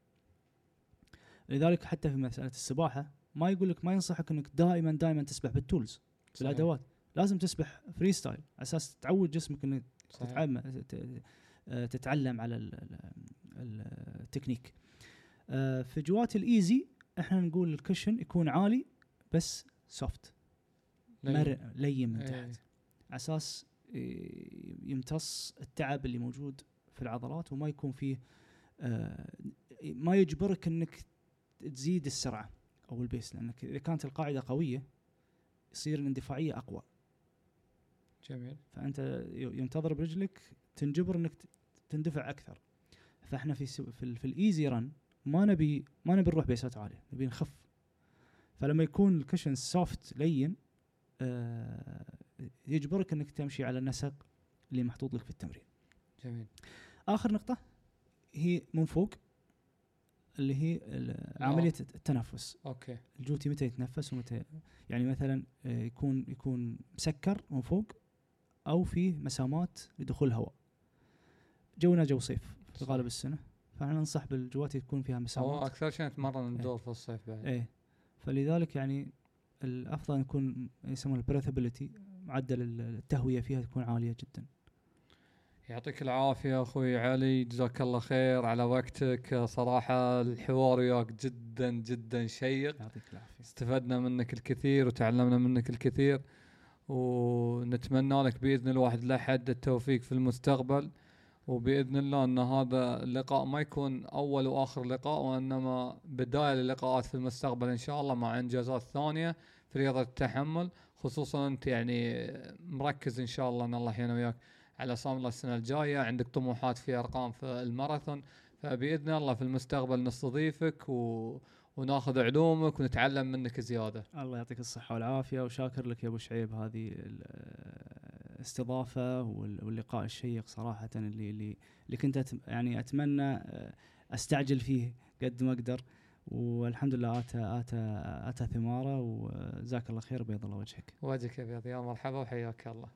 لذلك حتى في مسألة السباحة ما يقول لك ما ينصحك إنك دائما دائما تسبح بال tools صحيح. بالادوات لازم تسبح freestyle على أساس تعود جسمك إنك. تتعلم آه، تتعلم على ال- ال- ال- التكنيك آه، في جوات ال easy إحنا نقول ال cushion يكون عالي بس soft لين- مر لين من إيه. تحت على أساس إيه، يمتص التعب اللي موجود في العضلات وما يكون فيه آه، ما يجبرك إنك تزيد السرعة أو ال pace لانك إذا كانت القاعدة قوية يصير الاندفاعية أقوى. جميل. فأنت يوم تضرب رجلك تنجبر إنك تندفع أكثر. فإحنا في في, ال- في ال easy run ما نبي ما نبي نروح pace ات عالية نبي نخف. فلما يكون ال cushion soft لين آه يجبرك إنك تمشي على النسق اللي محطوط لك في التمرين. جميل. آخر نقطة هي من فوق. اللي هي ال- عملية التنفس. okay. الجوتي متى يتنفس ومتى يعني مثلا آه، يكون يكون مسكر من فوق أو فيه مسامات لدخول الهواء. جونا جو صيف في. غالب السنة. فاحنا ننصح بالجواتي تكون فيها هو مسامات أكثر شيء نتمرن إيه. ندور في الصيف بعد. إيه. فلذلك يعني الأفضل يكون يسمونه ال breathability معدل التهوية فيها تكون عالية جدا. يعطيك العافية أخوي علي جزاك الله خير على وقتك. صراحة الحوار وياك جدا جدا شيق. يعطيك العافية. استفدنا منك الكثير وتعلمنا منك الكثير ونتمنى لك بإذن الواحد لحد التوفيق في المستقبل. وبإذن الله أن هذا اللقاء ما يكون أول وآخر لقاء وإنما بداية للقاءات في المستقبل إن شاء الله مع إنجازات ثانية في رياضة التحمل خصوصا أنت يعني مركز إن شاء الله أن الله يحيينا وياك. على صام الله السنة الجاية عندك طموحات في أرقام في الماراثون فبإذن الله في المستقبل نستضيفك و... وناخذ علومك ونتعلم منك زيادة. الله يعطيك الصحة والعافية وشاكر لك يا أبو شعيب هذه الاستضافة وال- واللقاء الشيق صراحة اللي اللي اللي كنت يعني أتمنى آه، أستعجل فيه قد ما أقدر. والحمد لله آتى آتى آتى ثماره وجزاك الله خير بيض الله وجهك. وجهك يا بيض يا مرحبا وحياك الله.